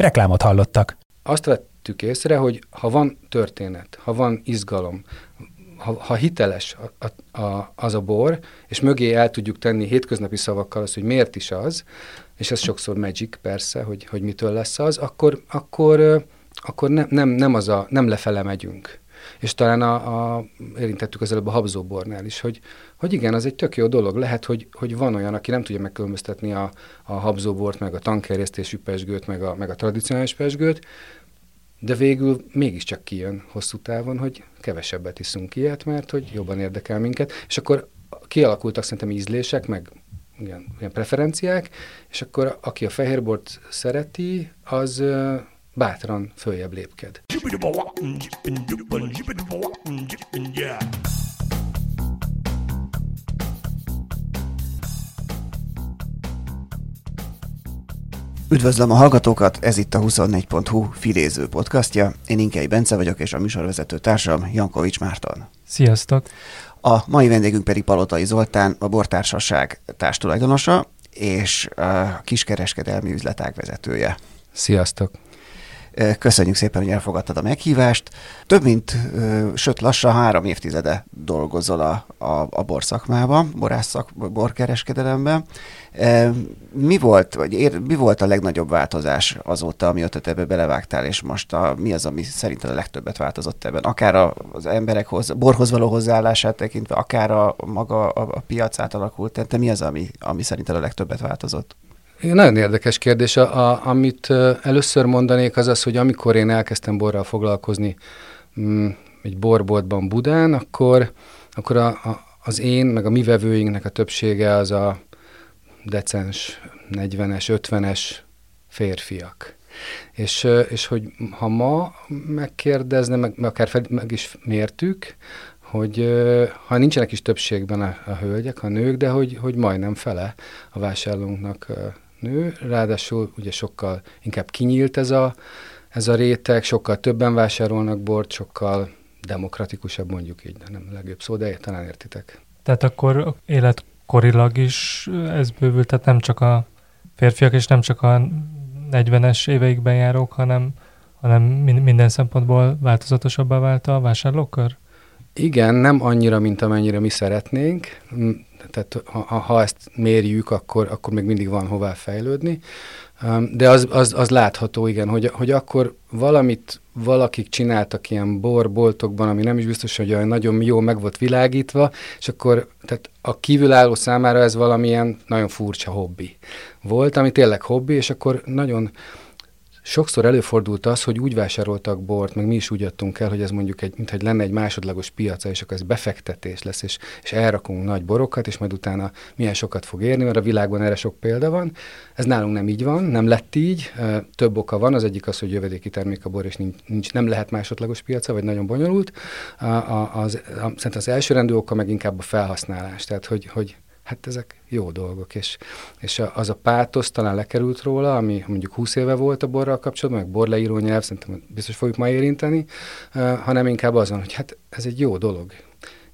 Reklámot hallottak. Azt vettük észre, hogy ha van történet, ha van izgalom, ha, ha hiteles a, a, a, az a bor, és mögé el tudjuk tenni hétköznapi szavakkal azt, hogy miért is az, és ez sokszor magic persze, hogy, hogy mitől lesz az, akkor, akkor, akkor ne, nem, nem, az a, nem lefele megyünk. És talán a, a, érintettük az előbb a habzóbornál is, hogy, hogy igen, az egy tök jó dolog. Lehet, hogy, hogy van olyan, aki nem tudja megkülönböztetni a, a habzóbort, meg a tankerjesztésű pesgőt, meg a, meg a tradicionális pesgőt, de végül mégiscsak kijön hosszú távon, hogy kevesebbet iszunk ilyet, mert hogy jobban érdekel minket, és akkor kialakultak szerintem ízlések, meg ilyen, ilyen preferenciák, és akkor aki a fehérbort szereti, az bátran följebb lépked. Üdvözlöm a hallgatókat, ez itt a 24.hu filéző podcastja. Én Inkei Bence vagyok, és a műsorvezető társam Jankovics Márton. Sziasztok! A mai vendégünk pedig Palotai Zoltán, a Bortársaság társtulajdonosa és a kiskereskedelmi üzletág vezetője. Sziasztok! Köszönjük szépen, hogy elfogadtad a meghívást. Több mint, sőt lassan három évtizede dolgozol a, a, a borszakmában, borászak, borkereskedelemben. Mi volt, vagy ér, mi volt a legnagyobb változás azóta, amióta te ebbe belevágtál, és most a, mi az, ami szerinted a legtöbbet változott ebben? Akár az emberekhoz, borhoz való hozzáállását tekintve, akár a, maga a, a piac átalakult, te mi az, ami, ami szerinted a legtöbbet változott? Nagyon érdekes kérdés. A, a, amit először mondanék, az az, hogy amikor én elkezdtem borral foglalkozni mm, egy borboltban Budán, akkor, akkor a, a, az én, meg a mi vevőinknek a többsége az a decens 40-es, 50-es férfiak. És, és hogy ha ma megkérdezne, meg, meg akár fel, meg is mértük, hogy ha nincsenek is többségben a, a hölgyek, a nők, de hogy, hogy majdnem fele a vásárlónknak nő, ráadásul ugye sokkal inkább kinyílt ez a, ez a réteg, sokkal többen vásárolnak bort, sokkal demokratikusabb mondjuk így, de nem a legjobb szó, de talán értitek. Tehát akkor életkorilag is ez bővült, tehát nem csak a férfiak és nem csak a 40-es éveikben járók, hanem, hanem minden szempontból változatosabbá vált a vásárlókör? Igen, nem annyira, mint amennyire mi szeretnénk tehát ha, ha ezt mérjük, akkor, akkor még mindig van hová fejlődni. De az, az, az látható, igen, hogy, hogy akkor valamit valakik csináltak ilyen borboltokban, ami nem is biztos, hogy olyan nagyon jó meg volt világítva, és akkor tehát a kívülálló számára ez valamilyen nagyon furcsa hobbi volt, ami tényleg hobbi, és akkor nagyon sokszor előfordult az, hogy úgy vásároltak bort, meg mi is úgy adtunk el, hogy ez mondjuk egy, mintha lenne egy másodlagos piaca, és akkor ez befektetés lesz, és, és elrakunk nagy borokat, és majd utána milyen sokat fog érni, mert a világban erre sok példa van. Ez nálunk nem így van, nem lett így. Több oka van, az egyik az, hogy jövedéki termék a bor, és nincs, nincs nem lehet másodlagos piaca, vagy nagyon bonyolult. A, a, az, a, szerintem az elsőrendű oka meg inkább a felhasználás, tehát hogy, hogy hát ezek jó dolgok, és, és az a pátosz talán lekerült róla, ami mondjuk 20 éve volt a borral kapcsolatban, meg borleíró nyelv, szerintem biztos fogjuk ma érinteni, hanem inkább azon, hogy hát ez egy jó dolog,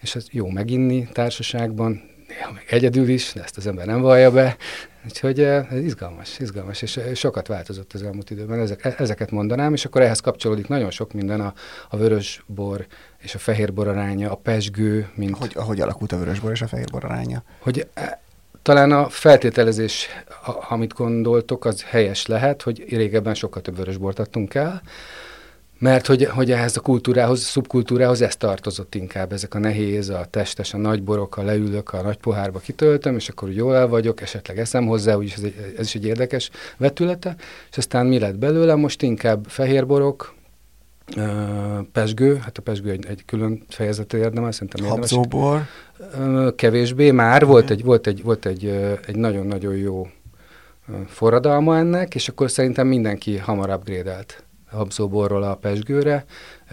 és ez jó meginni társaságban, néha meg egyedül is, de ezt az ember nem vallja be, úgyhogy ez izgalmas, izgalmas, és sokat változott az elmúlt időben, ezek, e, ezeket mondanám, és akkor ehhez kapcsolódik nagyon sok minden, a, a vörös bor és a fehér bor aránya, a pesgő, mint... Hogy, hogy alakult a vörös bor és a fehér bor aránya? Hogy e, talán a feltételezés, amit gondoltok, az helyes lehet, hogy régebben sokkal több vörösbort adtunk el, mert hogy, hogy ehhez a kultúrához, a szubkultúrához ez tartozott inkább, ezek a nehéz, a testes, a nagy borok, a leülök, a nagy pohárba kitöltöm, és akkor úgy jól el vagyok, esetleg eszem hozzá, úgyis ez, egy, ez is egy érdekes vetülete, és aztán mi lett belőle? Most inkább fehérborok, pesgő, hát a pesgő egy, egy külön fejezetre érdemel, szerintem érdemes. Habzóbor? Kevésbé, már volt egy, volt egy, volt egy, egy nagyon-nagyon jó forradalma ennek, és akkor szerintem mindenki hamar upgrade-elt. Habzóborról a pesgőre,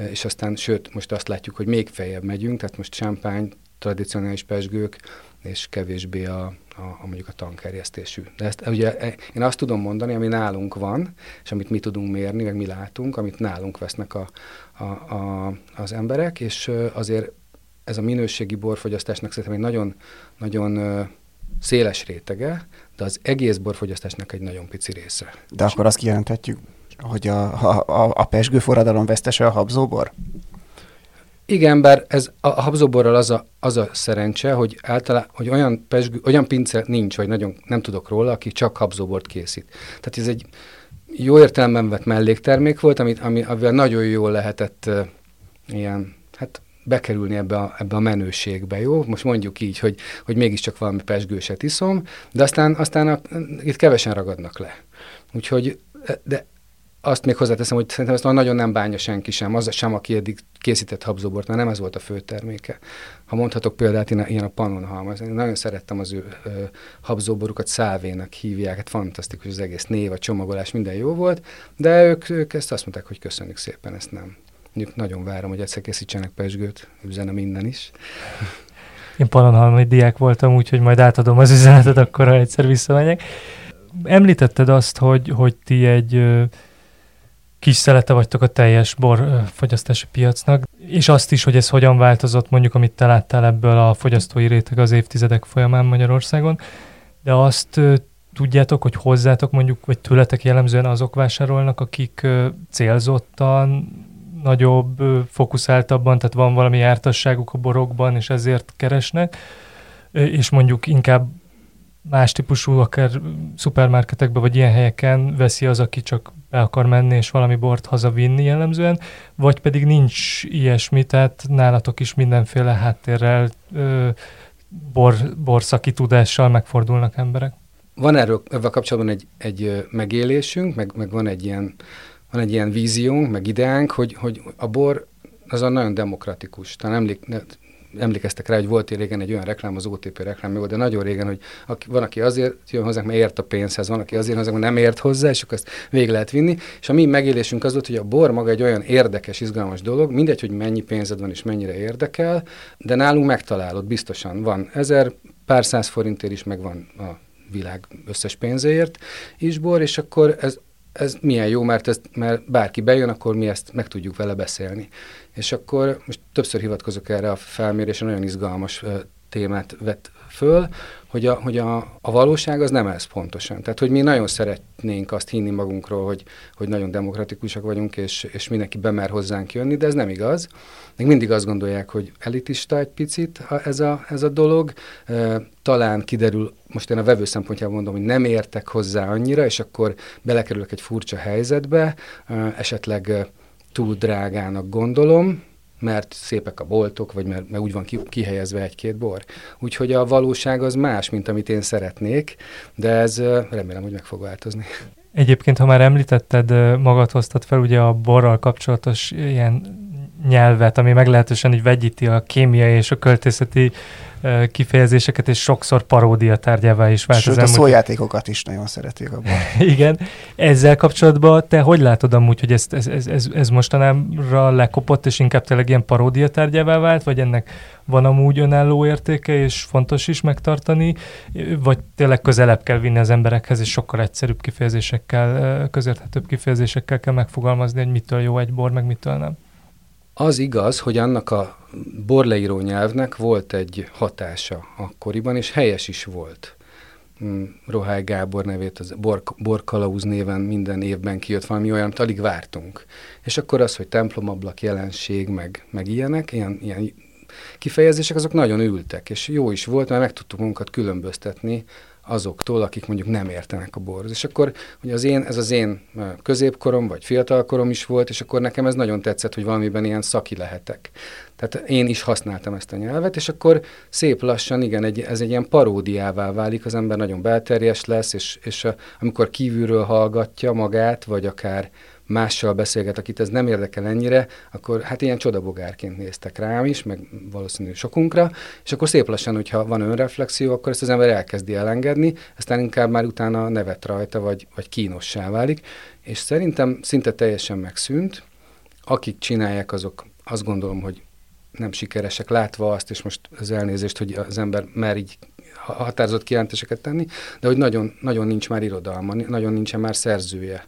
és aztán, sőt, most azt látjuk, hogy még feljebb megyünk, tehát most champagne, tradicionális pesgők, és kevésbé a, a, a mondjuk a tankerjesztésű. De ezt ugye e, én azt tudom mondani, ami nálunk van, és amit mi tudunk mérni, meg mi látunk, amit nálunk vesznek a, a, a, az emberek, és azért ez a minőségi borfogyasztásnak szerintem egy nagyon, nagyon széles rétege, de az egész borfogyasztásnak egy nagyon pici része. De akkor azt kijelenthetjük, hogy a, a, a pesgő forradalom vesztese a habzóbor? Igen, bár ez a habzóborral az a, az a szerencse, hogy általában, hogy olyan, pesgő, olyan pince nincs, vagy nagyon nem tudok róla, aki csak habzóbort készít. Tehát ez egy jó értelemben vett melléktermék volt, amit, ami, amivel nagyon jól lehetett uh, ilyen, hát bekerülni ebbe a, ebbe a menőségbe, jó? Most mondjuk így, hogy, hogy mégiscsak valami pesgőset iszom, de aztán, aztán a, itt kevesen ragadnak le. Úgyhogy, de azt még hozzáteszem, hogy szerintem ezt nagyon nem bánja senki sem, az sem, aki eddig készített habzóbort, mert nem ez volt a fő terméke. Ha mondhatok példát, ilyen a Pannonhalma, én nagyon szerettem az ő ö, habzóborukat, szávének hívják, hát fantasztikus az egész név, a csomagolás, minden jó volt, de ők, ők ezt azt mondták, hogy köszönjük szépen, ezt nem. Mondjuk nagyon várom, hogy egyszer készítsenek pesgőt, üzene minden is. Én Pannonhalmai diák voltam, úgyhogy majd átadom az üzenetet, akkor ha egyszer visszamegyek. Említetted azt, hogy, hogy ti egy kis szelete vagytok a teljes borfogyasztási piacnak, és azt is, hogy ez hogyan változott, mondjuk, amit te láttál ebből a fogyasztói réteg az évtizedek folyamán Magyarországon, de azt tudjátok, hogy hozzátok mondjuk, vagy tőletek jellemzően azok vásárolnak, akik célzottan, nagyobb, fókuszáltabban, tehát van valami jártasságuk a borokban, és ezért keresnek, és mondjuk inkább más típusú, akár szupermarketekben vagy ilyen helyeken veszi az, aki csak be akar menni és valami bort hazavinni jellemzően, vagy pedig nincs ilyesmi, tehát nálatok is mindenféle háttérrel, ö, bor, borszaki tudással megfordulnak emberek. Van erről ebben kapcsolatban egy, egy megélésünk, meg, meg van egy ilyen van egy ilyen víziónk, meg ideánk, hogy, hogy a bor az a nagyon demokratikus. Talán emlék, emlékeztek rá, hogy volt régen egy olyan reklám, az OTP reklám volt, de nagyon régen, hogy aki, van, aki azért jön hozzánk, mert ért a pénzhez, van, aki azért hozzánk, mert nem ért hozzá, és akkor ezt végig lehet vinni. És a mi megélésünk az volt, hogy a bor maga egy olyan érdekes, izgalmas dolog, mindegy, hogy mennyi pénzed van és mennyire érdekel, de nálunk megtalálod, biztosan van ezer, pár száz forintért is megvan a világ összes pénzéért is bor, és akkor ez ez milyen jó, mert, ez, mert bárki bejön, akkor mi ezt meg tudjuk vele beszélni. És akkor most többször hivatkozok erre a felmérésre, nagyon izgalmas témát vett föl, hogy, a, hogy a, a valóság az nem ez pontosan. Tehát, hogy mi nagyon szeretnénk azt hinni magunkról, hogy, hogy nagyon demokratikusak vagyunk, és, és mindenki bemer hozzánk jönni, de ez nem igaz. Még mindig azt gondolják, hogy elitista egy picit ez a, ez a dolog. Talán kiderül, most én a vevő szempontjából mondom, hogy nem értek hozzá annyira, és akkor belekerülök egy furcsa helyzetbe, esetleg túl drágának gondolom, mert szépek a boltok, vagy mert, mert úgy van kihelyezve egy-két bor. Úgyhogy a valóság az más, mint amit én szeretnék, de ez remélem, hogy meg fog változni. Egyébként, ha már említetted, magad hoztad fel ugye a borral kapcsolatos ilyen nyelvet, ami meglehetősen így vegyíti a kémiai és a költészeti kifejezéseket, és sokszor paródia tárgyává is vált. Sőt, a szójátékokat is nagyon szeretik abban. Igen. Ezzel kapcsolatban te hogy látod amúgy, hogy ez, ez, ez, ez, ez mostanára lekopott, és inkább tényleg ilyen paródia tárgyává vált, vagy ennek van amúgy önálló értéke, és fontos is megtartani, vagy tényleg közelebb kell vinni az emberekhez, és sokkal egyszerűbb kifejezésekkel, közérthetőbb kifejezésekkel kell megfogalmazni, hogy mitől jó egy bor, meg mitől nem? Az igaz, hogy annak a borleíró nyelvnek volt egy hatása akkoriban, és helyes is volt. Mm, Rohály Gábor nevét, az Bor, Borkalauz néven minden évben kijött valami olyan, amit alig vártunk. És akkor az, hogy templomablak jelenség, meg, meg ilyenek, ilyen, ilyen kifejezések, azok nagyon ültek, és jó is volt, mert meg tudtuk magunkat különböztetni azoktól, akik mondjuk nem értenek a borhoz. És akkor ugye az én, ez az én középkorom, vagy fiatalkorom is volt, és akkor nekem ez nagyon tetszett, hogy valamiben ilyen szaki lehetek. Tehát én is használtam ezt a nyelvet, és akkor szép lassan, igen, egy, ez egy ilyen paródiává válik, az ember nagyon belterjes lesz, és, és a, amikor kívülről hallgatja magát, vagy akár mással beszélget, akit ez nem érdekel ennyire, akkor hát ilyen csodabogárként néztek rám is, meg valószínű sokunkra, és akkor szép lassan, hogyha van önreflexió, akkor ezt az ember elkezdi elengedni, aztán inkább már utána nevet rajta, vagy, vagy kínossá válik, és szerintem szinte teljesen megszűnt. Akik csinálják, azok azt gondolom, hogy nem sikeresek, látva azt, és most az elnézést, hogy az ember már így határozott kijelentéseket tenni, de hogy nagyon, nagyon nincs már irodalma, nagyon nincsen már szerzője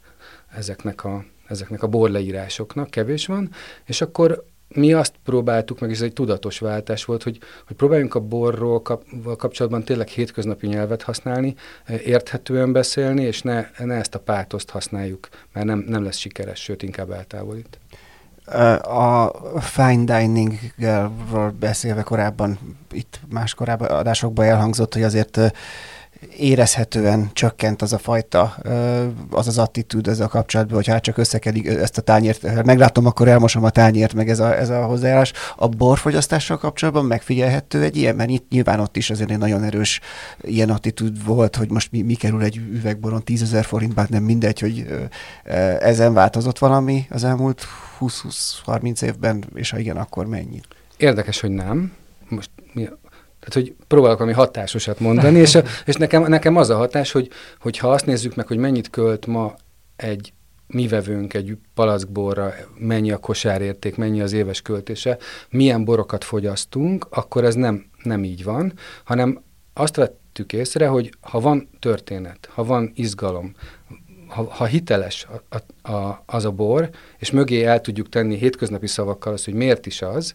ezeknek a, ezeknek a borleírásoknak, kevés van, és akkor mi azt próbáltuk meg, ez egy tudatos váltás volt, hogy, hogy próbáljunk a borról kap, kapcsolatban tényleg hétköznapi nyelvet használni, érthetően beszélni, és ne, ne ezt a pátoszt használjuk, mert nem, nem lesz sikeres, sőt, inkább eltávolít. A fine dining-ről beszélve korábban, itt más korábban adásokban elhangzott, hogy azért érezhetően csökkent az a fajta, az az attitűd ezzel kapcsolatban, hogy hát csak összekedik ezt a tányért, meglátom, akkor elmosom a tányért, meg ez a, ez a hozzájárás. A borfogyasztással kapcsolatban megfigyelhető egy ilyen, mert itt nyilván ott is azért egy nagyon erős ilyen attitűd volt, hogy most mi, mi kerül egy üvegboron 10 ezer forint, bár nem mindegy, hogy ezen változott valami az elmúlt 20-20-30 évben, és ha igen, akkor mennyi? Érdekes, hogy nem. Most mi tehát, hogy próbálok valami hatásosat mondani, és, a, és nekem, nekem az a hatás, hogy, hogy ha azt nézzük meg, hogy mennyit költ ma egy mi vevőnk egy palackborra, mennyi a kosárérték, mennyi az éves költése, milyen borokat fogyasztunk, akkor ez nem, nem így van, hanem azt vettük észre, hogy ha van történet, ha van izgalom, ha, ha hiteles a, a, a, az a bor, és mögé el tudjuk tenni hétköznapi szavakkal azt, hogy miért is az,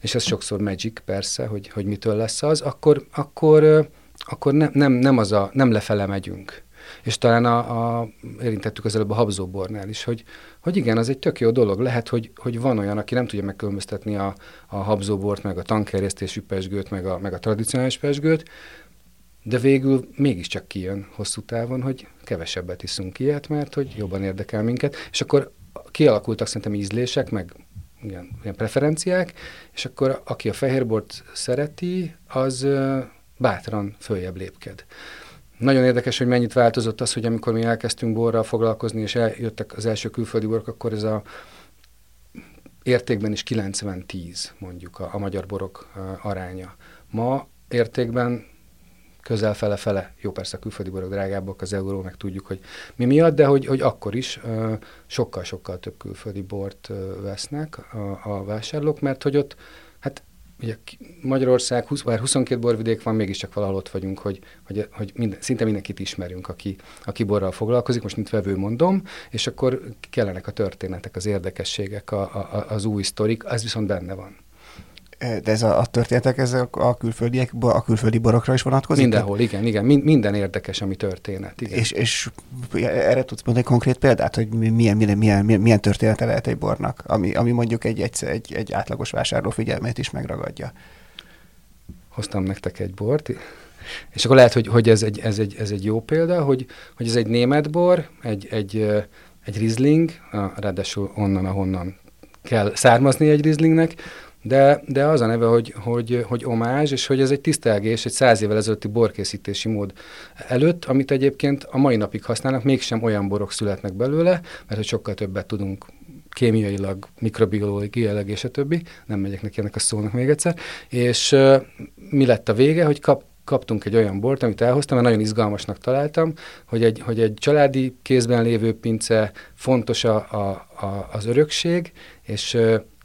és ez sokszor magic persze, hogy, hogy mitől lesz az, akkor, akkor, akkor ne, nem, nem, az a, nem lefele megyünk. És talán a, a, érintettük az előbb a habzóbornál is, hogy, hogy igen, az egy tök jó dolog. Lehet, hogy, hogy van olyan, aki nem tudja megkülönböztetni a, a habzóbort, meg a tankerjesztésű pesgőt, meg a, meg a tradicionális pesgőt, de végül mégiscsak kijön hosszú távon, hogy kevesebbet iszunk ilyet, mert hogy jobban érdekel minket, és akkor kialakultak szerintem ízlések, meg ilyen, ilyen preferenciák, és akkor aki a fehérbort szereti, az bátran följebb lépked. Nagyon érdekes, hogy mennyit változott az, hogy amikor mi elkezdtünk borral foglalkozni, és eljöttek az első külföldi borok, akkor ez a értékben is 90-10 mondjuk a, a magyar borok aránya. Ma értékben közel fele-fele, jó persze a külföldi borok drágábbak, az euró, meg tudjuk, hogy mi miatt, de hogy, hogy akkor is sokkal-sokkal több külföldi bort vesznek a, a vásárlók, mert hogy ott, hát ugye Magyarország, 20, bár 22 borvidék van, mégiscsak valahol ott vagyunk, hogy, hogy, hogy minden, szinte mindenkit ismerünk, aki, aki borral foglalkozik, most mint vevő mondom, és akkor kellenek a történetek, az érdekességek, a, a, az új sztorik, ez viszont benne van. De ez a, a történetek, ez a, a, külföldiek, a külföldi borokra is vonatkozik? Mindenhol, igen, igen. minden érdekes, ami történet. Igen. És, és erre tudsz mondani konkrét példát, hogy milyen, milyen, milyen, milyen története lehet egy bornak, ami, ami mondjuk egy, egy, egy, egy átlagos vásárló figyelmét is megragadja? Hoztam nektek egy bort, és akkor lehet, hogy, hogy ez, egy, ez, egy, ez egy jó példa, hogy, hogy ez egy német bor, egy, egy, egy Riesling, ráadásul onnan, ahonnan kell származni egy Rieslingnek, de, de az a neve, hogy, hogy, hogy omázs, és hogy ez egy tisztelgés egy száz évvel ezelőtti borkészítési mód előtt, amit egyébként a mai napig használnak, mégsem olyan borok születnek belőle, mert hogy sokkal többet tudunk kémiailag, mikrobiológiailag és a többi, nem megyek neki ennek a szónak még egyszer, és mi lett a vége, hogy kap, kaptunk egy olyan bort, amit elhoztam, mert nagyon izgalmasnak találtam, hogy egy, hogy egy családi kézben lévő pince, fontos a, a, a, az örökség, és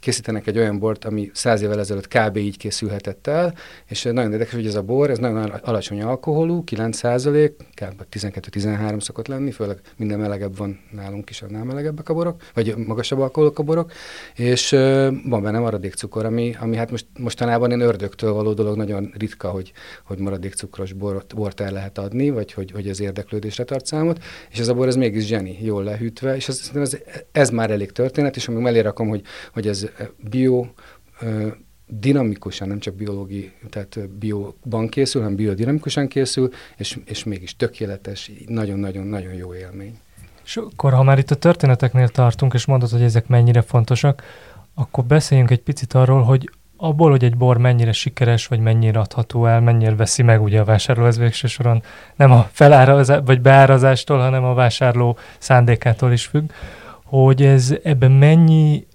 készítenek egy olyan bort, ami száz évvel ezelőtt kb. így készülhetett el, és nagyon érdekes, hogy ez a bor, ez nagyon alacsony alkoholú, 9 százalék, kb. 12-13 szokott lenni, főleg minden melegebb van nálunk is, annál melegebbek a borok, vagy magasabb alkoholok a borok, és van benne maradékcukor, ami, ami hát most, mostanában én ördögtől való dolog nagyon ritka, hogy, hogy maradékcukros bort, bort el lehet adni, vagy hogy, hogy ez érdeklődésre tart számot, és ez a bor ez mégis zseni, jól lehűtve, és ez, ez, ez már elég történet, és amíg mellé rakom, hogy, hogy ez bio dinamikusan, nem csak biológi, tehát bioban készül, hanem biodinamikusan készül, és, és mégis tökéletes, nagyon-nagyon-nagyon jó élmény. És akkor, ha már itt a történeteknél tartunk, és mondod, hogy ezek mennyire fontosak, akkor beszéljünk egy picit arról, hogy abból, hogy egy bor mennyire sikeres, vagy mennyire adható el, mennyire veszi meg ugye a vásárló, ez végső soron nem a felárazás, vagy beárazástól, hanem a vásárló szándékától is függ, hogy ez ebben mennyi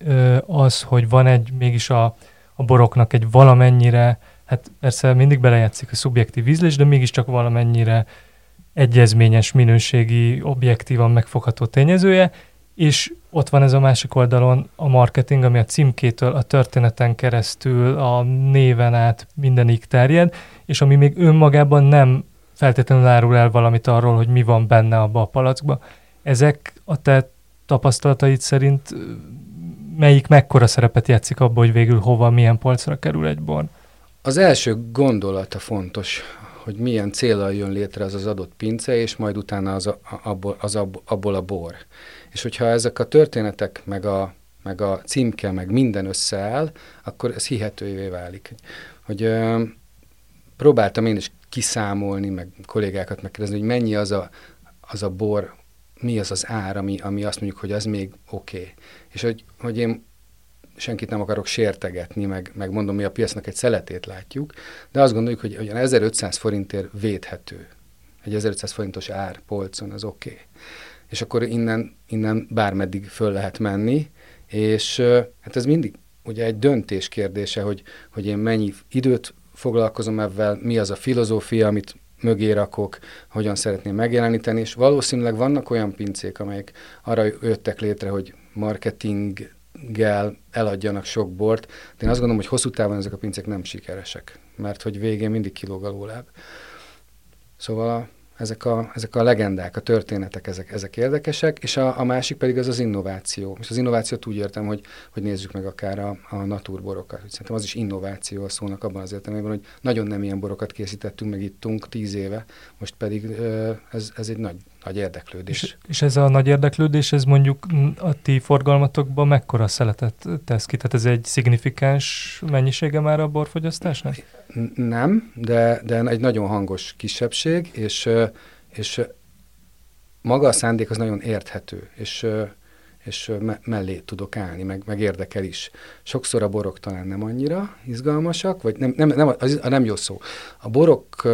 az, hogy van egy mégis a, a boroknak egy valamennyire, hát persze mindig belejátszik a szubjektív ízlés, de mégiscsak valamennyire egyezményes, minőségi, objektívan megfogható tényezője, és ott van ez a másik oldalon a marketing, ami a címkétől, a történeten keresztül, a néven át mindenig terjed, és ami még önmagában nem feltétlenül árul el valamit arról, hogy mi van benne abba a palackba. Ezek a te tapasztalataid szerint melyik mekkora szerepet játszik abban, hogy végül hova, milyen polcra kerül egy bor? Az első gondolata fontos, hogy milyen célral jön létre az az adott pince, és majd utána az, a, abból, az abból a bor. És hogyha ezek a történetek, meg a, meg a címke, meg minden összeáll, akkor ez hihetővé válik. Hogy ö, próbáltam én is kiszámolni, meg kollégákat megkérdezni, hogy mennyi az a, az a bor, mi az az ár, ami, ami azt mondjuk, hogy az még oké. Okay. És hogy, hogy én senkit nem akarok sértegetni, meg, meg mondom, mi a piacnak egy szeletét látjuk, de azt gondoljuk, hogy, hogy 1500 forintért védhető. Egy 1500 forintos ár polcon az oké. Okay. És akkor innen, innen bármeddig föl lehet menni, és hát ez mindig ugye egy döntés kérdése, hogy, hogy én mennyi időt foglalkozom ebben, mi az a filozófia, amit mögé rakok, hogyan szeretném megjeleníteni, és valószínűleg vannak olyan pincék, amelyek arra jöttek létre, hogy marketinggel eladjanak sok bort, de én azt gondolom, hogy hosszú távon ezek a pincék nem sikeresek, mert hogy végén mindig kilóg a lóláb. Szóval a ezek a, ezek a legendák, a történetek, ezek, ezek érdekesek, és a, a másik pedig az az innováció. És az innovációt úgy értem, hogy, hogy nézzük meg akár a, a naturborokat. Szerintem az is innováció a szónak abban az értelemben, hogy nagyon nem ilyen borokat készítettünk, meg ittunk tíz éve, most pedig ez, ez egy nagy, nagy érdeklődés. És, és ez a nagy érdeklődés, ez mondjuk a ti forgalmatokban mekkora szeletet tesz ki? Tehát ez egy szignifikáns mennyisége már a borfogyasztásnak? Nem, de, de egy nagyon hangos kisebbség, és, és maga a szándék az nagyon érthető, és, és mellé tudok állni, meg, meg érdekel is. Sokszor a borok talán nem annyira izgalmasak, vagy nem, nem, nem, az, nem jó szó. A borok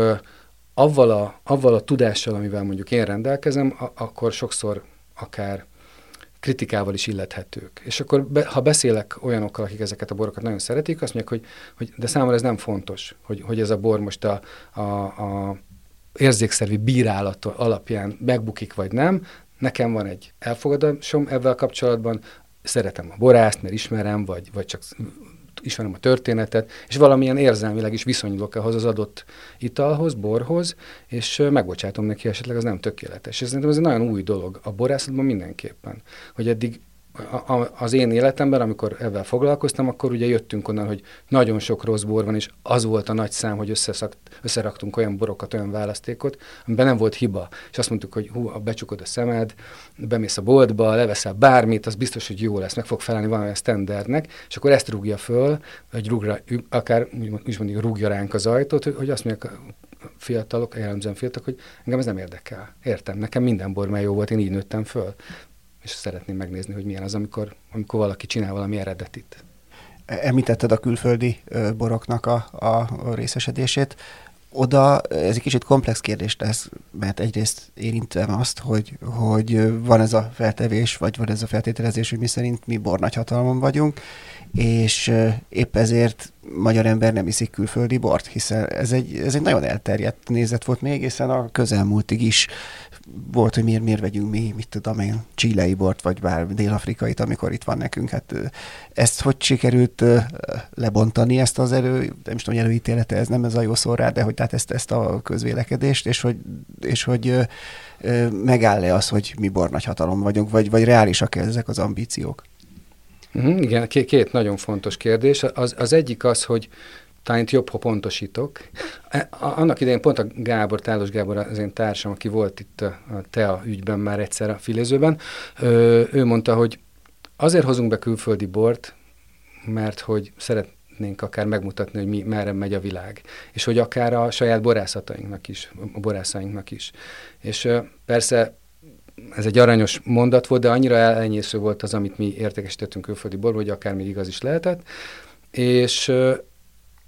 avval a, avval a tudással, amivel mondjuk én rendelkezem, a, akkor sokszor akár kritikával is illethetők. És akkor, be, ha beszélek olyanokkal, akik ezeket a borokat nagyon szeretik, azt mondják, hogy, hogy de számomra ez nem fontos, hogy, hogy ez a bor most a, a, a érzékszervi bírálat alapján megbukik vagy nem. Nekem van egy elfogadásom ebben kapcsolatban, szeretem a borászt, mert ismerem, vagy, vagy csak ismerem a történetet, és valamilyen érzelmileg is viszonyulok ahhoz az adott italhoz, borhoz, és megbocsátom neki, esetleg az nem tökéletes. És szerintem ez egy nagyon új dolog a borászatban mindenképpen, hogy eddig az én életemben, amikor ebben foglalkoztam, akkor ugye jöttünk onnan, hogy nagyon sok rossz bor van, és az volt a nagy szám, hogy összeszakt, összeraktunk olyan borokat, olyan választékot, amiben nem volt hiba. És azt mondtuk, hogy hú, becsukod a szemed, bemész a boltba, leveszel bármit, az biztos, hogy jó lesz, meg fog felelni valamilyen standardnek, és akkor ezt rúgja föl, vagy rúgra, akár úgy mondjuk rúgja ránk az ajtót, hogy azt mondják fiatalok, jellemzően fiatalok, hogy engem ez nem érdekel. Értem, nekem minden bor jó volt, én így nőttem föl és szeretném megnézni, hogy milyen az, amikor, amikor valaki csinál valami eredetit. Említetted a külföldi boroknak a, a részesedését. Oda ez egy kicsit komplex kérdés lesz, mert egyrészt érintem azt, hogy, hogy van ez a feltevés, vagy van ez a feltételezés, hogy mi szerint mi bornagyhatalmon vagyunk, és épp ezért magyar ember nem iszik külföldi bort, hiszen ez egy, ez egy nagyon elterjedt nézet volt még, hiszen a közelmúltig is volt, hogy miért, miért vegyünk mi, mit tudom én, csilei bort, vagy bár dél-afrikait, amikor itt van nekünk. Hát ezt hogy sikerült lebontani, ezt az elő, nem is tudom, hogy előítélete, ez nem ez a jó szó rá, de hogy tehát ezt, ezt a közvélekedést, és hogy, és hogy megáll-e az, hogy mi bor nagy hatalom vagyunk, vagy, vagy reálisak ezek az ambíciók? Uh-huh, igen, két, nagyon fontos kérdés. Az, az egyik az, hogy talán itt jobb, ha pontosítok. E, annak idején pont a Gábor, Tálos Gábor, az én társam, aki volt itt a, TEA ügyben már egyszer a filézőben, ő mondta, hogy azért hozunk be külföldi bort, mert hogy szeretnénk akár megmutatni, hogy mi, merre megy a világ. És hogy akár a saját borászatainknak is, a borászainknak is. És persze ez egy aranyos mondat volt, de annyira elenyésző volt az, amit mi értékesítettünk külföldi borból, hogy akár még igaz is lehetett. És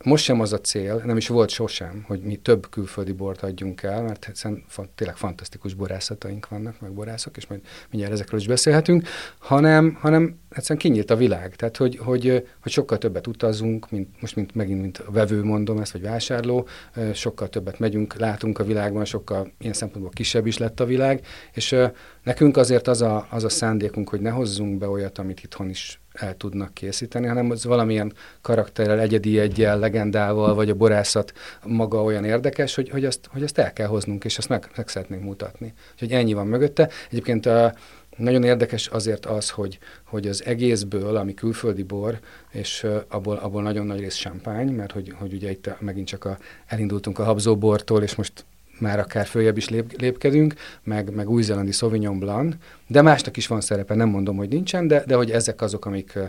most sem az a cél, nem is volt sosem, hogy mi több külföldi bort adjunk el, mert egyszerűen tényleg fantasztikus borászataink vannak, meg borászok, és majd mindjárt ezekről is beszélhetünk, hanem, hanem egyszerűen kinyílt a világ. Tehát, hogy, hogy, hogy sokkal többet utazunk, mint, most mint, megint mint vevő mondom ezt, vagy vásárló, sokkal többet megyünk, látunk a világban, sokkal ilyen szempontból kisebb is lett a világ, és nekünk azért az a, az a szándékunk, hogy ne hozzunk be olyat, amit itthon is el tudnak készíteni, hanem az valamilyen karakterrel, egyedi egyel, legendával, vagy a borászat maga olyan érdekes, hogy, hogy, azt, hogy azt el kell hoznunk, és azt meg, meg szeretnénk mutatni. Úgyhogy ennyi van mögötte. Egyébként a, nagyon érdekes azért az, hogy, hogy az egészből, ami külföldi bor, és abból, abból nagyon nagy rész champagne, mert hogy, hogy ugye itt megint csak a, elindultunk a habzóbortól, és most már akár följebb is lép, lépkedünk, meg, meg új-zélandi Sauvignon Blanc, de másnak is van szerepe, nem mondom, hogy nincsen, de, de hogy ezek azok, amik,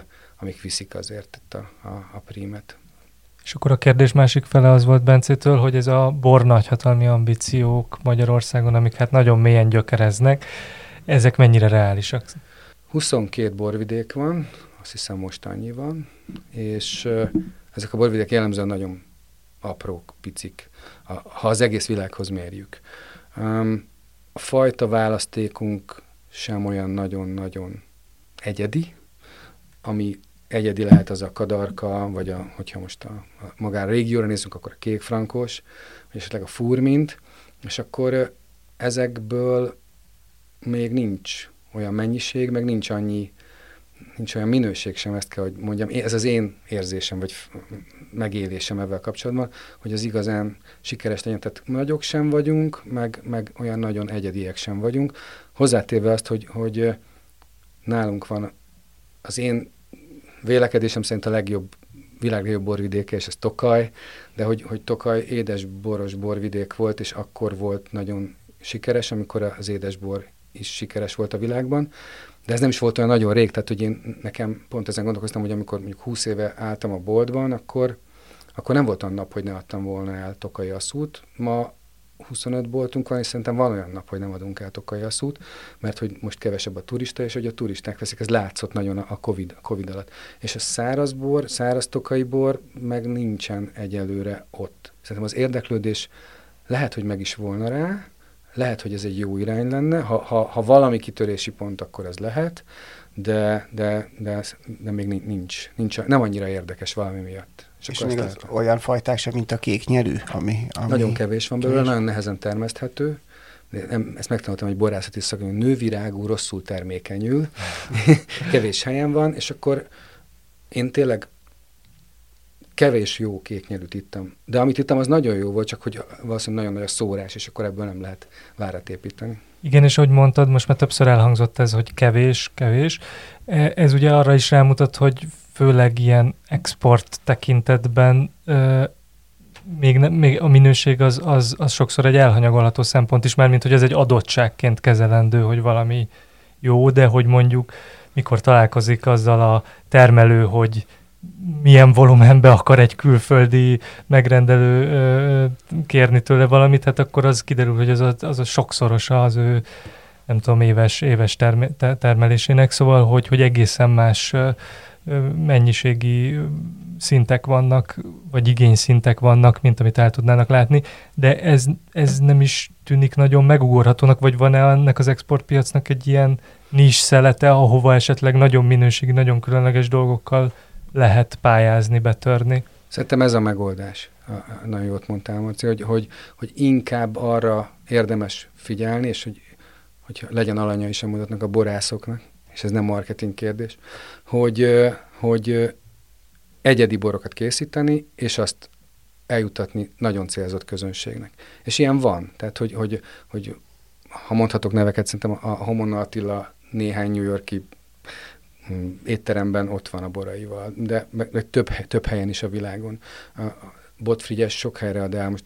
amik viszik azért itt a, a, a prímet. És akkor a kérdés másik fele az volt Bencétől, hogy ez a bor nagyhatalmi ambíciók Magyarországon, amik hát nagyon mélyen gyökereznek, ezek mennyire reálisak? 22 borvidék van, azt hiszem most annyi van, és ezek a borvidék jellemzően nagyon aprók, picik, ha az egész világhoz mérjük. A fajta választékunk sem olyan nagyon-nagyon egyedi, ami egyedi lehet az a kadarka, vagy a, hogyha most a, a magán régióra nézzünk, akkor a kékfrankos, vagy esetleg a furmint, és akkor ezekből még nincs olyan mennyiség, meg nincs annyi, nincs olyan minőség sem, ezt kell, hogy mondjam. Ez az én érzésem, vagy megélésem ebben kapcsolatban, hogy az igazán sikeres legyen. Tehát nagyok sem vagyunk, meg, meg olyan nagyon egyediek sem vagyunk. Hozzátéve azt, hogy, hogy nálunk van az én vélekedésem szerint a legjobb világ legjobb borvidéke, és ez Tokaj, de hogy, hogy Tokaj édes boros borvidék volt, és akkor volt nagyon sikeres, amikor az édesbor is sikeres volt a világban. De ez nem is volt olyan nagyon rég, tehát hogy én nekem pont ezen gondolkoztam, hogy amikor mondjuk 20 éve álltam a boltban, akkor, akkor nem volt olyan nap, hogy ne adtam volna el tokai asszút. Ma 25 boltunk van, és szerintem van olyan nap, hogy nem adunk el tokai asszút, mert hogy most kevesebb a turista, és hogy a turisták veszik, ez látszott nagyon a COVID, a COVID alatt. És a száraz bor, száraz tokai bor meg nincsen egyelőre ott. Szerintem az érdeklődés lehet, hogy meg is volna rá, lehet, hogy ez egy jó irány lenne, ha, ha, ha valami kitörési pont, akkor ez lehet, de, de, de, de még nincs, nincs, nem annyira érdekes valami miatt. És, és még az olyan fajták sem, mint a kék nyerű, ami, ami... Nagyon kevés van belőle, nagyon nehezen termeszthető. Nem, ezt megtanultam, hogy borászati szakon, nővirágú, rosszul termékenyül, kevés helyen van, és akkor én tényleg kevés jó kéknyelűt ittam. De amit ittam, az nagyon jó volt, csak hogy valószínűleg nagyon nagy a szórás, és akkor ebből nem lehet várat építeni. Igen, és ahogy mondtad, most már többször elhangzott ez, hogy kevés, kevés. E, ez ugye arra is rámutat, hogy főleg ilyen export tekintetben még, ne, még a minőség az, az, az sokszor egy elhanyagolható szempont is, mert mint hogy ez egy adottságként kezelendő, hogy valami jó, de hogy mondjuk mikor találkozik azzal a termelő, hogy milyen volumenbe akar egy külföldi megrendelő ö, kérni tőle valamit, hát akkor az kiderül, hogy az a, az a sokszorosa az ő nem tudom, éves, éves terme, termelésének, szóval, hogy, hogy egészen más ö, mennyiségi szintek vannak, vagy igényszintek vannak, mint amit el tudnának látni, de ez, ez nem is tűnik nagyon megugorhatónak, vagy van-e ennek az exportpiacnak egy ilyen nis szelete, ahova esetleg nagyon minőségi, nagyon különleges dolgokkal lehet pályázni, betörni. Szerintem ez a megoldás. Nagyon jót mondtál, Marci, hogy, hogy, hogy inkább arra érdemes figyelni, és hogy, hogy legyen alanya is a mutatnak a borászoknak, és ez nem marketing kérdés, hogy, hogy egyedi borokat készíteni, és azt eljutatni nagyon célzott közönségnek. És ilyen van. Tehát, hogy, hogy, hogy ha mondhatok neveket, szerintem a Homona Attila néhány New Yorki étteremben ott van a boraival, de meg, meg több, több helyen is a világon. A, a Botfrigyes sok helyre ad el, most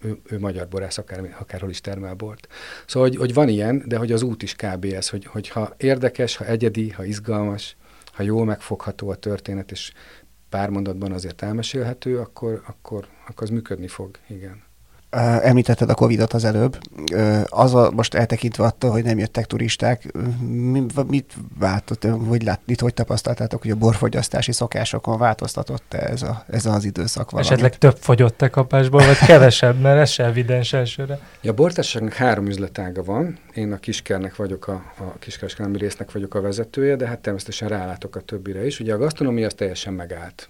ő, ő magyar borász, akár, akárhol is termel bort. Szóval, hogy, hogy van ilyen, de hogy az út is kb. ez, hogy, hogy ha érdekes, ha egyedi, ha izgalmas, ha jól megfogható a történet, és pár mondatban azért elmesélhető, akkor, akkor, akkor az működni fog, igen. Említetted a Covid-ot az előbb. Az a, most eltekintve attól, hogy nem jöttek turisták, mit váltott, hogy lát, mit, hogy tapasztaltátok, hogy a borfogyasztási szokásokon változtatott ez, a, ez az időszak valamit? Esetleg több fogyott a kapásból, vagy kevesebb, mert ez se evidens elsőre. Ja, a bortársaságnak három üzletága van. Én a kiskernek vagyok, a, a kiskereskedelmi résznek vagyok a vezetője, de hát természetesen rálátok a többire is. Ugye a gasztronómia az teljesen megállt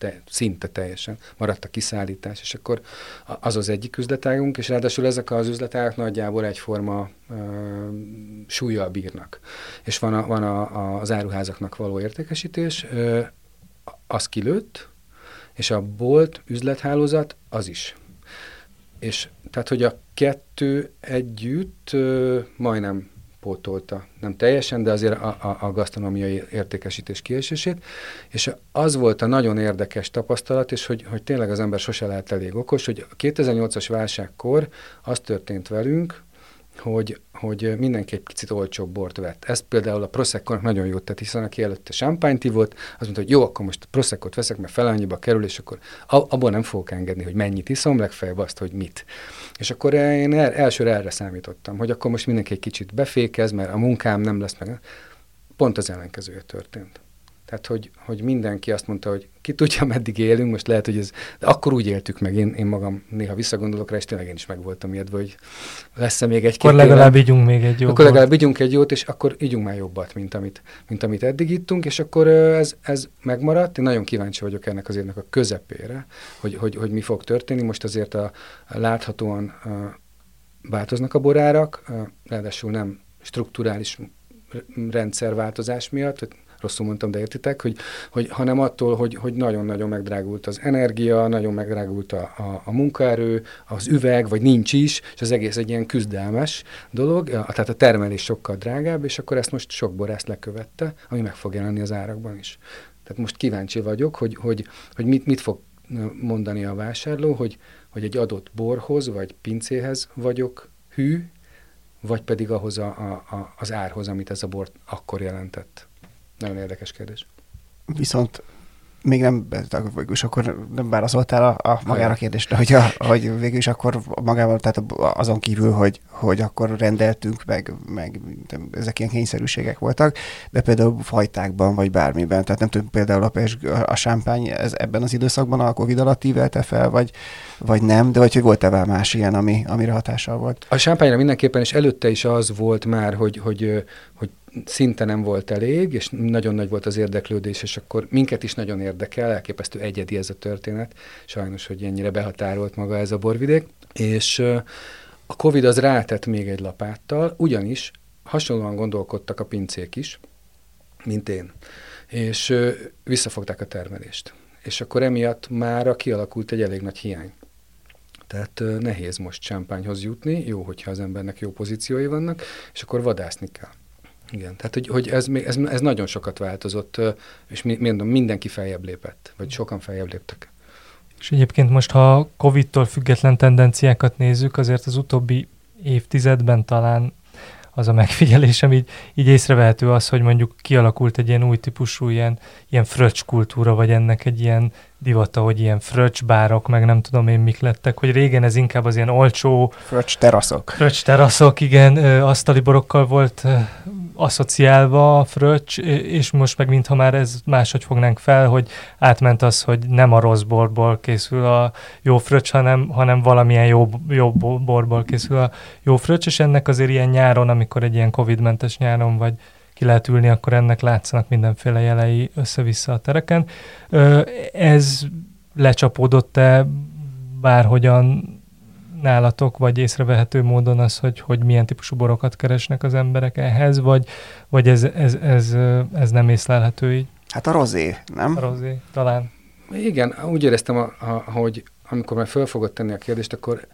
te, szinte teljesen maradt a kiszállítás, és akkor az az egyik üzletágunk, és ráadásul ezek az üzletágak nagyjából egyforma uh, súlyjal bírnak. És van, a, van a, a, az áruházaknak való értékesítés, uh, az kilőtt, és a bolt üzlethálózat az is. És tehát, hogy a kettő együtt uh, majdnem pótolta. Nem teljesen, de azért a, a, a gasztronómiai értékesítés kiesését. És az volt a nagyon érdekes tapasztalat, és hogy, hogy tényleg az ember sose lehet elég okos, hogy a 2008-as válságkor az történt velünk, hogy, hogy mindenki egy picit olcsóbb bort vett. Ez például a prosecco nagyon jót tett, hiszen aki előtte champagne volt, az mondta, hogy jó, akkor most prosecco veszek, mert fel annyiba kerül, és akkor abból nem fogok engedni, hogy mennyit iszom, legfeljebb azt, hogy mit. És akkor én el, elsőre erre számítottam, hogy akkor most mindenki egy kicsit befékez, mert a munkám nem lesz meg. Pont az ellenkezője történt. Tehát, hogy, hogy mindenki azt mondta, hogy ki tudja, meddig élünk, most lehet, hogy ez, de akkor úgy éltük meg, én, én magam néha visszagondolok rá, és tényleg én is meg voltam ilyetve, hogy lesz-e még egy Akkor legalább ígyunk még egy jót. Akkor legalább ígyunk egy jót, és akkor ígyunk már jobbat, mint amit, mint amit eddig ittunk, és akkor ez, ez megmaradt. Én nagyon kíváncsi vagyok ennek az évnek a közepére, hogy, hogy, hogy mi fog történni. Most azért a, a láthatóan a, változnak a borárak, a, ráadásul nem strukturális rendszerváltozás miatt, hogy rosszul mondtam, de értitek, hogy, hogy hanem attól, hogy, hogy nagyon-nagyon megdrágult az energia, nagyon megdrágult a, a, a munkaerő, az üveg, vagy nincs is, és az egész egy ilyen küzdelmes dolog, tehát a termelés sokkal drágább, és akkor ezt most sok borász lekövette, ami meg fog jelenni az árakban is. Tehát most kíváncsi vagyok, hogy, hogy, hogy mit, mit fog mondani a vásárló, hogy, hogy egy adott borhoz vagy pincéhez vagyok hű, vagy pedig ahhoz a, a, a, az árhoz, amit ez a bor akkor jelentett. Nagyon érdekes kérdés. Viszont még nem, végül is akkor nem válaszoltál a, a magára a kérdésre, hogy, a, hogy végül is akkor magával, tehát azon kívül, hogy, hogy akkor rendeltünk, meg, meg ezek ilyen kényszerűségek voltak, de például fajtákban, vagy bármiben, tehát nem tudom, például a, a sámpány ez ebben az időszakban a Covid alatt ívelte fel, vagy, vagy nem, de vagy hogy volt-e más ilyen, ami, amire hatással volt? A sámpányra mindenképpen, és előtte is az volt már, hogy, hogy, hogy szinte nem volt elég, és nagyon nagy volt az érdeklődés, és akkor minket is nagyon érdekel, elképesztő egyedi ez a történet, sajnos, hogy ennyire behatárolt maga ez a borvidék, és a Covid az rátett még egy lapáttal, ugyanis hasonlóan gondolkodtak a pincék is, mint én, és visszafogták a termelést. És akkor emiatt már kialakult egy elég nagy hiány. Tehát nehéz most csámpányhoz jutni, jó, hogyha az embernek jó pozíciói vannak, és akkor vadászni kell. Igen, tehát hogy, hogy ez, ez, ez nagyon sokat változott, és mondom, mindenki feljebb lépett, vagy sokan feljebb léptek. És egyébként most, ha Covid-tól független tendenciákat nézzük, azért az utóbbi évtizedben talán az a megfigyelésem, így, így észrevehető az, hogy mondjuk kialakult egy ilyen új típusú ilyen, ilyen fröccs kultúra, vagy ennek egy ilyen divata, hogy ilyen fröccs bárok, meg nem tudom én mik lettek, hogy régen ez inkább az ilyen olcsó... Fröccs teraszok. Fröccs teraszok, igen, asztali borokkal volt asszociálva a fröccs, és most meg mintha már ez máshogy fognánk fel, hogy átment az, hogy nem a rossz borból készül a jó fröccs, hanem, hanem valamilyen jó, jó borból készül a jó fröccs, és ennek azért ilyen nyáron, amikor egy ilyen Covid-mentes nyáron vagy ki lehet ülni, akkor ennek látszanak mindenféle jelei össze-vissza a tereken. Ez lecsapódott-e bárhogyan nálatok, vagy észrevehető módon az, hogy, hogy milyen típusú borokat keresnek az emberek ehhez, vagy, vagy ez, ez, ez, ez nem észlelhető így? Hát a rozé, nem? A rozé, talán. Igen, úgy éreztem, a, a, hogy amikor már föl fogod tenni a kérdést, akkor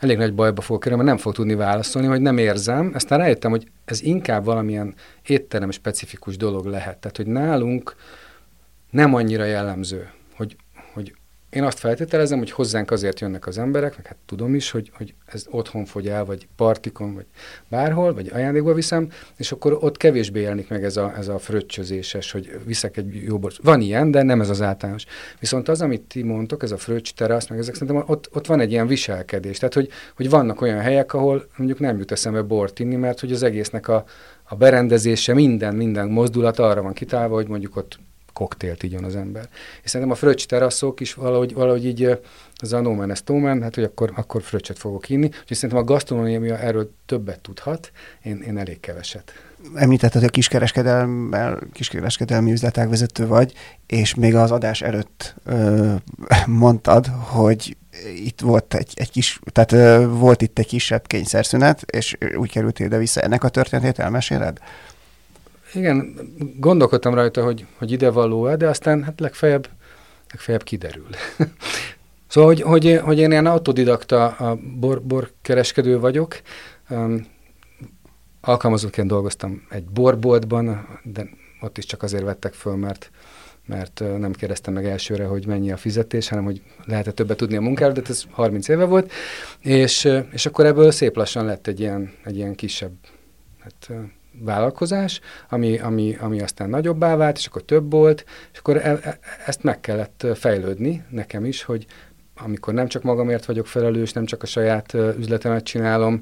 elég nagy bajba fog kerülni, mert nem fog tudni válaszolni, hogy nem érzem. Aztán rájöttem, hogy ez inkább valamilyen étterem specifikus dolog lehet. Tehát, hogy nálunk nem annyira jellemző, én azt feltételezem, hogy hozzánk azért jönnek az emberek, meg hát tudom is, hogy, hogy ez otthon fogy el, vagy partikon, vagy bárhol, vagy ajándékba viszem, és akkor ott kevésbé jelenik meg ez a, ez a fröccsözéses, hogy viszek egy jó bort. Van ilyen, de nem ez az általános. Viszont az, amit ti mondtok, ez a fröccs terasz, meg ezek szerintem ott, ott van egy ilyen viselkedés. Tehát, hogy, hogy vannak olyan helyek, ahol mondjuk nem jut eszembe bort inni, mert hogy az egésznek a, a berendezése, minden, minden mozdulat arra van kitálva, hogy mondjuk ott koktélt igyon az ember. És szerintem a fröccs teraszok is valahogy, valahogy így az a no man ez man, hát hogy akkor, akkor fröccsöt fogok inni. Úgyhogy szerintem a gasztronómia erről többet tudhat, én, én elég keveset. Említetted, hogy kiskereskedelmi, kiskereskedelmi üzletek vezető vagy, és még az adás előtt ö, mondtad, hogy itt volt egy, egy kis, tehát ö, volt itt egy kisebb kényszerszünet, és úgy kerültél ide vissza. Ennek a történetét elmeséled? Igen, gondolkodtam rajta, hogy, hogy ide való-e, de aztán hát legfeljebb, legfeljebb kiderül. szóval, hogy, hogy, hogy én ilyen autodidakta a bor, borkereskedő vagyok, um, alkalmazottként dolgoztam egy borboltban, de ott is csak azért vettek föl, mert, mert nem kérdeztem meg elsőre, hogy mennyi a fizetés, hanem hogy lehet-e többet tudni a munkáról, de ez 30 éve volt, és, és akkor ebből szép lassan lett egy ilyen, egy ilyen kisebb hát, vállalkozás, ami, ami, ami aztán nagyobbá vált, és akkor több volt, és akkor e, e, ezt meg kellett fejlődni nekem is, hogy amikor nem csak magamért vagyok felelős, nem csak a saját üzletemet csinálom,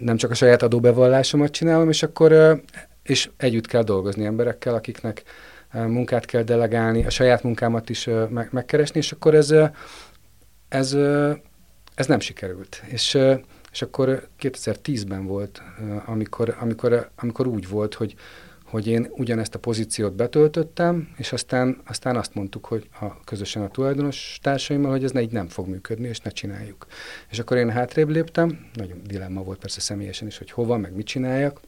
nem csak a saját adóbevallásomat csinálom, és akkor és együtt kell dolgozni emberekkel, akiknek munkát kell delegálni, a saját munkámat is meg, megkeresni, és akkor ez, ez, ez nem sikerült. És és akkor 2010-ben volt, amikor, amikor, amikor úgy volt, hogy, hogy én ugyanezt a pozíciót betöltöttem, és aztán, aztán azt mondtuk, hogy a, közösen a tulajdonos társaimmal, hogy ez ne, így nem fog működni, és ne csináljuk. És akkor én hátrébb léptem, nagyon dilemma volt persze személyesen is, hogy hova, meg mit csináljak,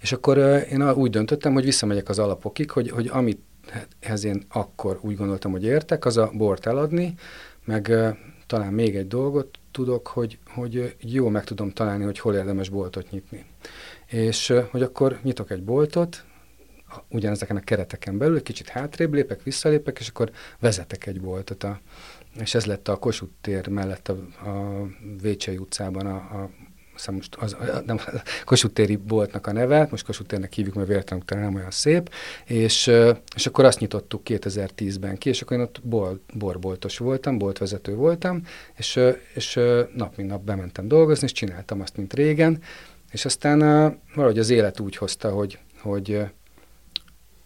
és akkor én úgy döntöttem, hogy visszamegyek az alapokig, hogy, hogy amit ez én akkor úgy gondoltam, hogy értek, az a bort eladni, meg talán még egy dolgot tudok, hogy, hogy jó meg tudom találni, hogy hol érdemes boltot nyitni. És hogy akkor nyitok egy boltot, ugyanezeken a kereteken belül, kicsit hátrébb lépek, visszalépek, és akkor vezetek egy boltot. A, és ez lett a Kossuth tér mellett a, a Vécsei utcában a, a hiszem most az, nem, Kossuth téri boltnak a neve, most Kossuth térnek hívjuk, mert véletlenül utána nem olyan szép, és, és akkor azt nyitottuk 2010-ben ki, és akkor én ott bol, borboltos voltam, boltvezető voltam, és, és nap mint nap bementem dolgozni, és csináltam azt, mint régen, és aztán valahogy az élet úgy hozta, hogy, hogy,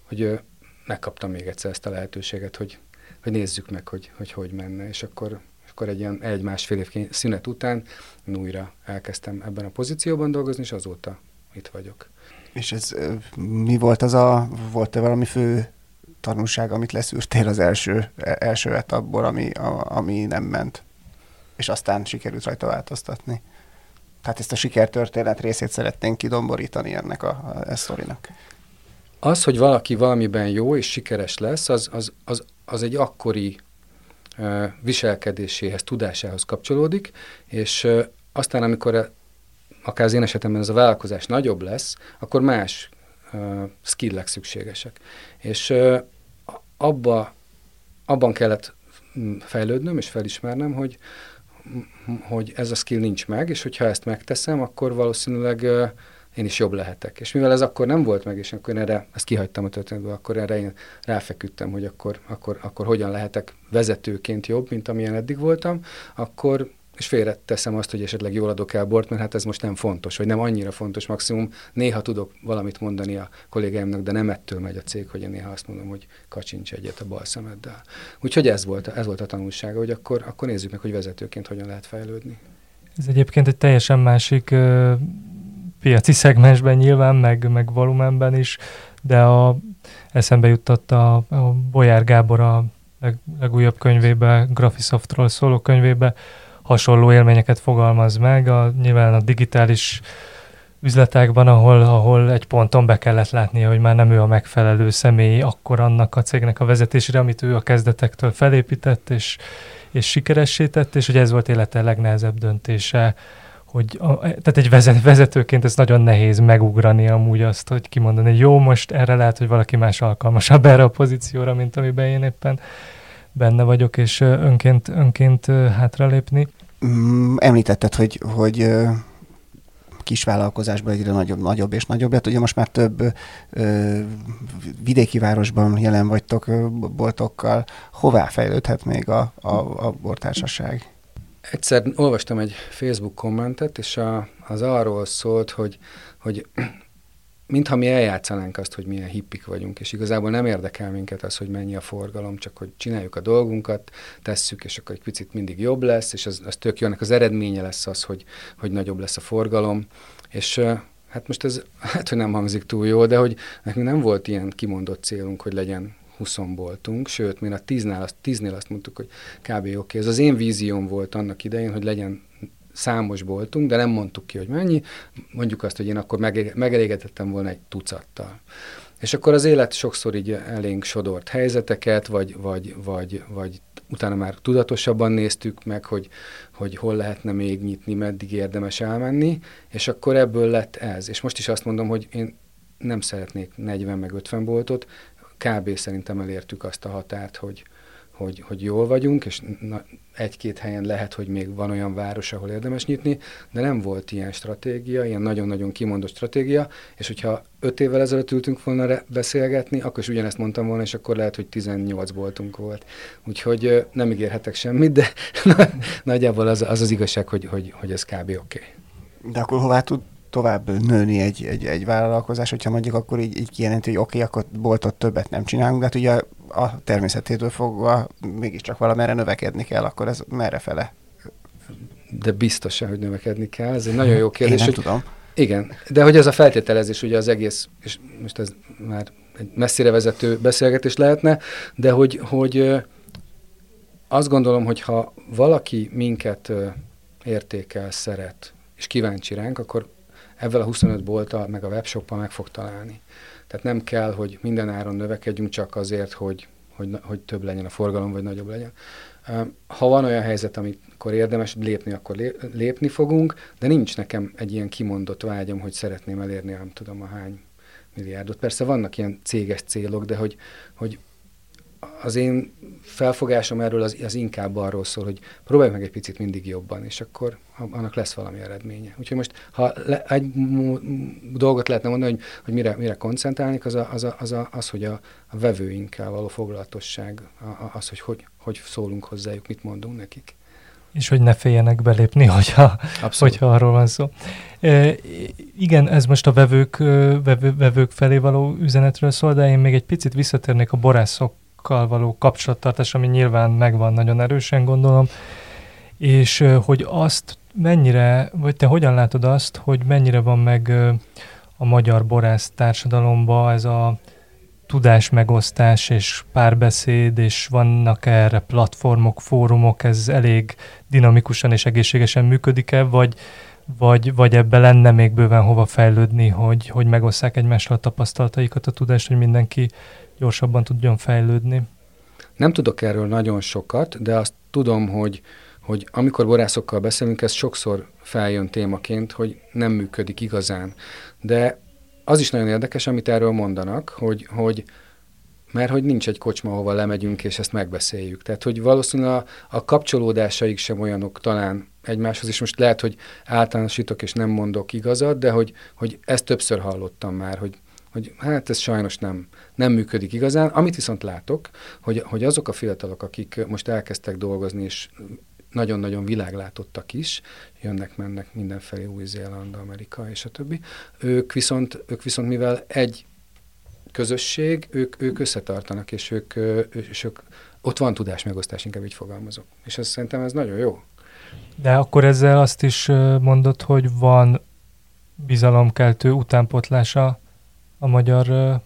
hogy megkaptam még egyszer ezt a lehetőséget, hogy, hogy nézzük meg, hogy, hogy hogy menne, és akkor akkor egy ilyen egy-másfél év szünet után újra elkezdtem ebben a pozícióban dolgozni, és azóta itt vagyok. És ez mi volt az a, volt-e valami fő tanulság, amit leszűrtél az első, e, első etapból, ami, a, ami nem ment, és aztán sikerült rajta változtatni? Tehát ezt a sikertörténet részét szeretnénk kidomborítani ennek a, a, a sztorinak. Az, hogy valaki valamiben jó és sikeres lesz, az, az, az, az egy akkori viselkedéséhez, tudásához kapcsolódik, és aztán, amikor akár az én esetemben ez a vállalkozás nagyobb lesz, akkor más skillek szükségesek. És abba, abban kellett fejlődnöm és felismernem, hogy, hogy ez a skill nincs meg, és hogyha ezt megteszem, akkor valószínűleg én is jobb lehetek. És mivel ez akkor nem volt meg, és akkor erre, ezt kihagytam a történetből, akkor erre én ráfeküdtem, hogy akkor, akkor, akkor hogyan lehetek vezetőként jobb, mint amilyen eddig voltam, akkor és félreteszem azt, hogy esetleg jól adok el bort, mert hát ez most nem fontos, vagy nem annyira fontos, maximum néha tudok valamit mondani a kollégáimnak, de nem ettől megy a cég, hogy én néha azt mondom, hogy kacsincs egyet a bal szemeddel. Úgyhogy ez volt, ez volt a tanulsága, hogy akkor, akkor nézzük meg, hogy vezetőként hogyan lehet fejlődni. Ez egyébként egy teljesen másik piaci szegmensben nyilván, meg, meg volumenben is, de a, eszembe jutott a, a Bolyár Gábor a leg, legújabb könyvébe, Graphisoftról szóló könyvébe hasonló élményeket fogalmaz meg, a, nyilván a digitális üzletekben, ahol, ahol egy ponton be kellett látnia, hogy már nem ő a megfelelő személy akkor annak a cégnek a vezetésére, amit ő a kezdetektől felépített és, és sikeressé tett, és hogy ez volt élete legnehezebb döntése, hogy a, tehát egy vezetőként ez nagyon nehéz megugrani amúgy azt, hogy kimondani, hogy jó, most erre lehet, hogy valaki más alkalmasabb erre a pozícióra, mint amiben én éppen benne vagyok, és önként, önként hátralépni. Mm, említetted, hogy, hogy kisvállalkozásban egyre nagyobb, nagyobb és nagyobb lett. Ugye most már több ö, vidéki városban jelen vagytok boltokkal. Hová fejlődhet még a, a, a bortársaság? Egyszer olvastam egy Facebook kommentet, és a, az arról szólt, hogy, hogy mintha mi eljátszanánk azt, hogy milyen hippik vagyunk, és igazából nem érdekel minket az, hogy mennyi a forgalom, csak hogy csináljuk a dolgunkat, tesszük, és akkor egy picit mindig jobb lesz, és az, az tök jó, az eredménye lesz az, hogy, hogy nagyobb lesz a forgalom, és hát most ez, hát hogy nem hangzik túl jó, de hogy nekünk nem volt ilyen kimondott célunk, hogy legyen 20 boltunk, sőt, mi a 10-nél azt, 10-nél azt mondtuk, hogy kb. oké. Okay. Ez az én vízióm volt annak idején, hogy legyen számos boltunk, de nem mondtuk ki, hogy mennyi. Mondjuk azt, hogy én akkor megelégedettem volna egy tucattal. És akkor az élet sokszor így elénk sodort helyzeteket, vagy, vagy, vagy, vagy utána már tudatosabban néztük meg, hogy, hogy hol lehetne még nyitni, meddig érdemes elmenni, és akkor ebből lett ez. És most is azt mondom, hogy én nem szeretnék 40 meg 50 boltot, kb. szerintem elértük azt a határt, hogy, hogy, hogy jól vagyunk, és egy-két helyen lehet, hogy még van olyan város, ahol érdemes nyitni, de nem volt ilyen stratégia, ilyen nagyon-nagyon kimondott stratégia, és hogyha öt évvel ezelőtt ültünk volna beszélgetni, akkor is ugyanezt mondtam volna, és akkor lehet, hogy 18 boltunk volt. Úgyhogy nem ígérhetek semmit, de nagyjából az az, az igazság, hogy, hogy, hogy ez kb. oké. Okay. De akkor hová tud tovább nőni egy, egy, egy vállalkozás, hogyha mondjuk akkor így, így kijelenti, hogy oké, okay, akkor boltot többet nem csinálunk, de hát ugye a természetétől fogva mégiscsak valamerre növekedni kell, akkor ez merre fele? De biztos hogy növekedni kell. Ez egy nagyon jó kérdés. Én nem hogy, tudom. Igen, de hogy ez a feltételezés, ugye az egész, és most ez már egy messzire vezető beszélgetés lehetne, de hogy, hogy azt gondolom, hogy ha valaki minket értékel, szeret, és kíváncsi ránk, akkor ezzel a 25 bolttal, meg a webshoppal meg fog találni. Tehát nem kell, hogy minden áron növekedjünk csak azért, hogy, hogy, hogy több legyen a forgalom, vagy nagyobb legyen. Ha van olyan helyzet, amikor érdemes lépni, akkor lépni fogunk, de nincs nekem egy ilyen kimondott vágyam, hogy szeretném elérni, nem tudom a hány milliárdot. Persze vannak ilyen céges célok, de hogy, hogy az én felfogásom erről az, az inkább arról szól, hogy próbálj meg egy picit mindig jobban, és akkor annak lesz valami eredménye. Úgyhogy most, ha le, egy dolgot lehetne mondani, hogy, hogy mire, mire koncentrálni, az, a, az, a, az, a, az, hogy a, a vevőinkkel való foglalatosság, a, az, hogy, hogy hogy szólunk hozzájuk, mit mondunk nekik. És hogy ne féljenek belépni, hogyha, hogyha arról van szó. E, igen, ez most a vevők, vevő, vevők felé való üzenetről szól, de én még egy picit visszatérnék a borászok másokkal való kapcsolattartás, ami nyilván megvan nagyon erősen, gondolom, és hogy azt mennyire, vagy te hogyan látod azt, hogy mennyire van meg a magyar borász társadalomba ez a tudás megosztás és párbeszéd, és vannak erre platformok, fórumok, ez elég dinamikusan és egészségesen működik-e, vagy, vagy, vagy ebbe lenne még bőven hova fejlődni, hogy, hogy megosszák egymással a tapasztalataikat, a tudást, hogy mindenki gyorsabban tudjon fejlődni? Nem tudok erről nagyon sokat, de azt tudom, hogy, hogy amikor borászokkal beszélünk, ez sokszor feljön témaként, hogy nem működik igazán. De az is nagyon érdekes, amit erről mondanak, hogy, hogy mert hogy nincs egy kocsma, ahova lemegyünk, és ezt megbeszéljük. Tehát, hogy valószínűleg a, a kapcsolódásaik sem olyanok talán egymáshoz, és most lehet, hogy általánosítok, és nem mondok igazat, de hogy, hogy ezt többször hallottam már, hogy hogy hát ez sajnos nem, nem működik igazán. Amit viszont látok, hogy, hogy azok a fiatalok, akik most elkezdtek dolgozni, és nagyon-nagyon világlátottak is, jönnek, mennek mindenfelé, Új-Zéland, Amerika és a többi. Ők viszont, ők viszont mivel egy közösség, ők, ők összetartanak, és ők, és ők ott van tudás megosztás, inkább így fogalmazok. És ez szerintem ez nagyon jó. De akkor ezzel azt is mondod, hogy van bizalomkeltő utánpotlása a magyar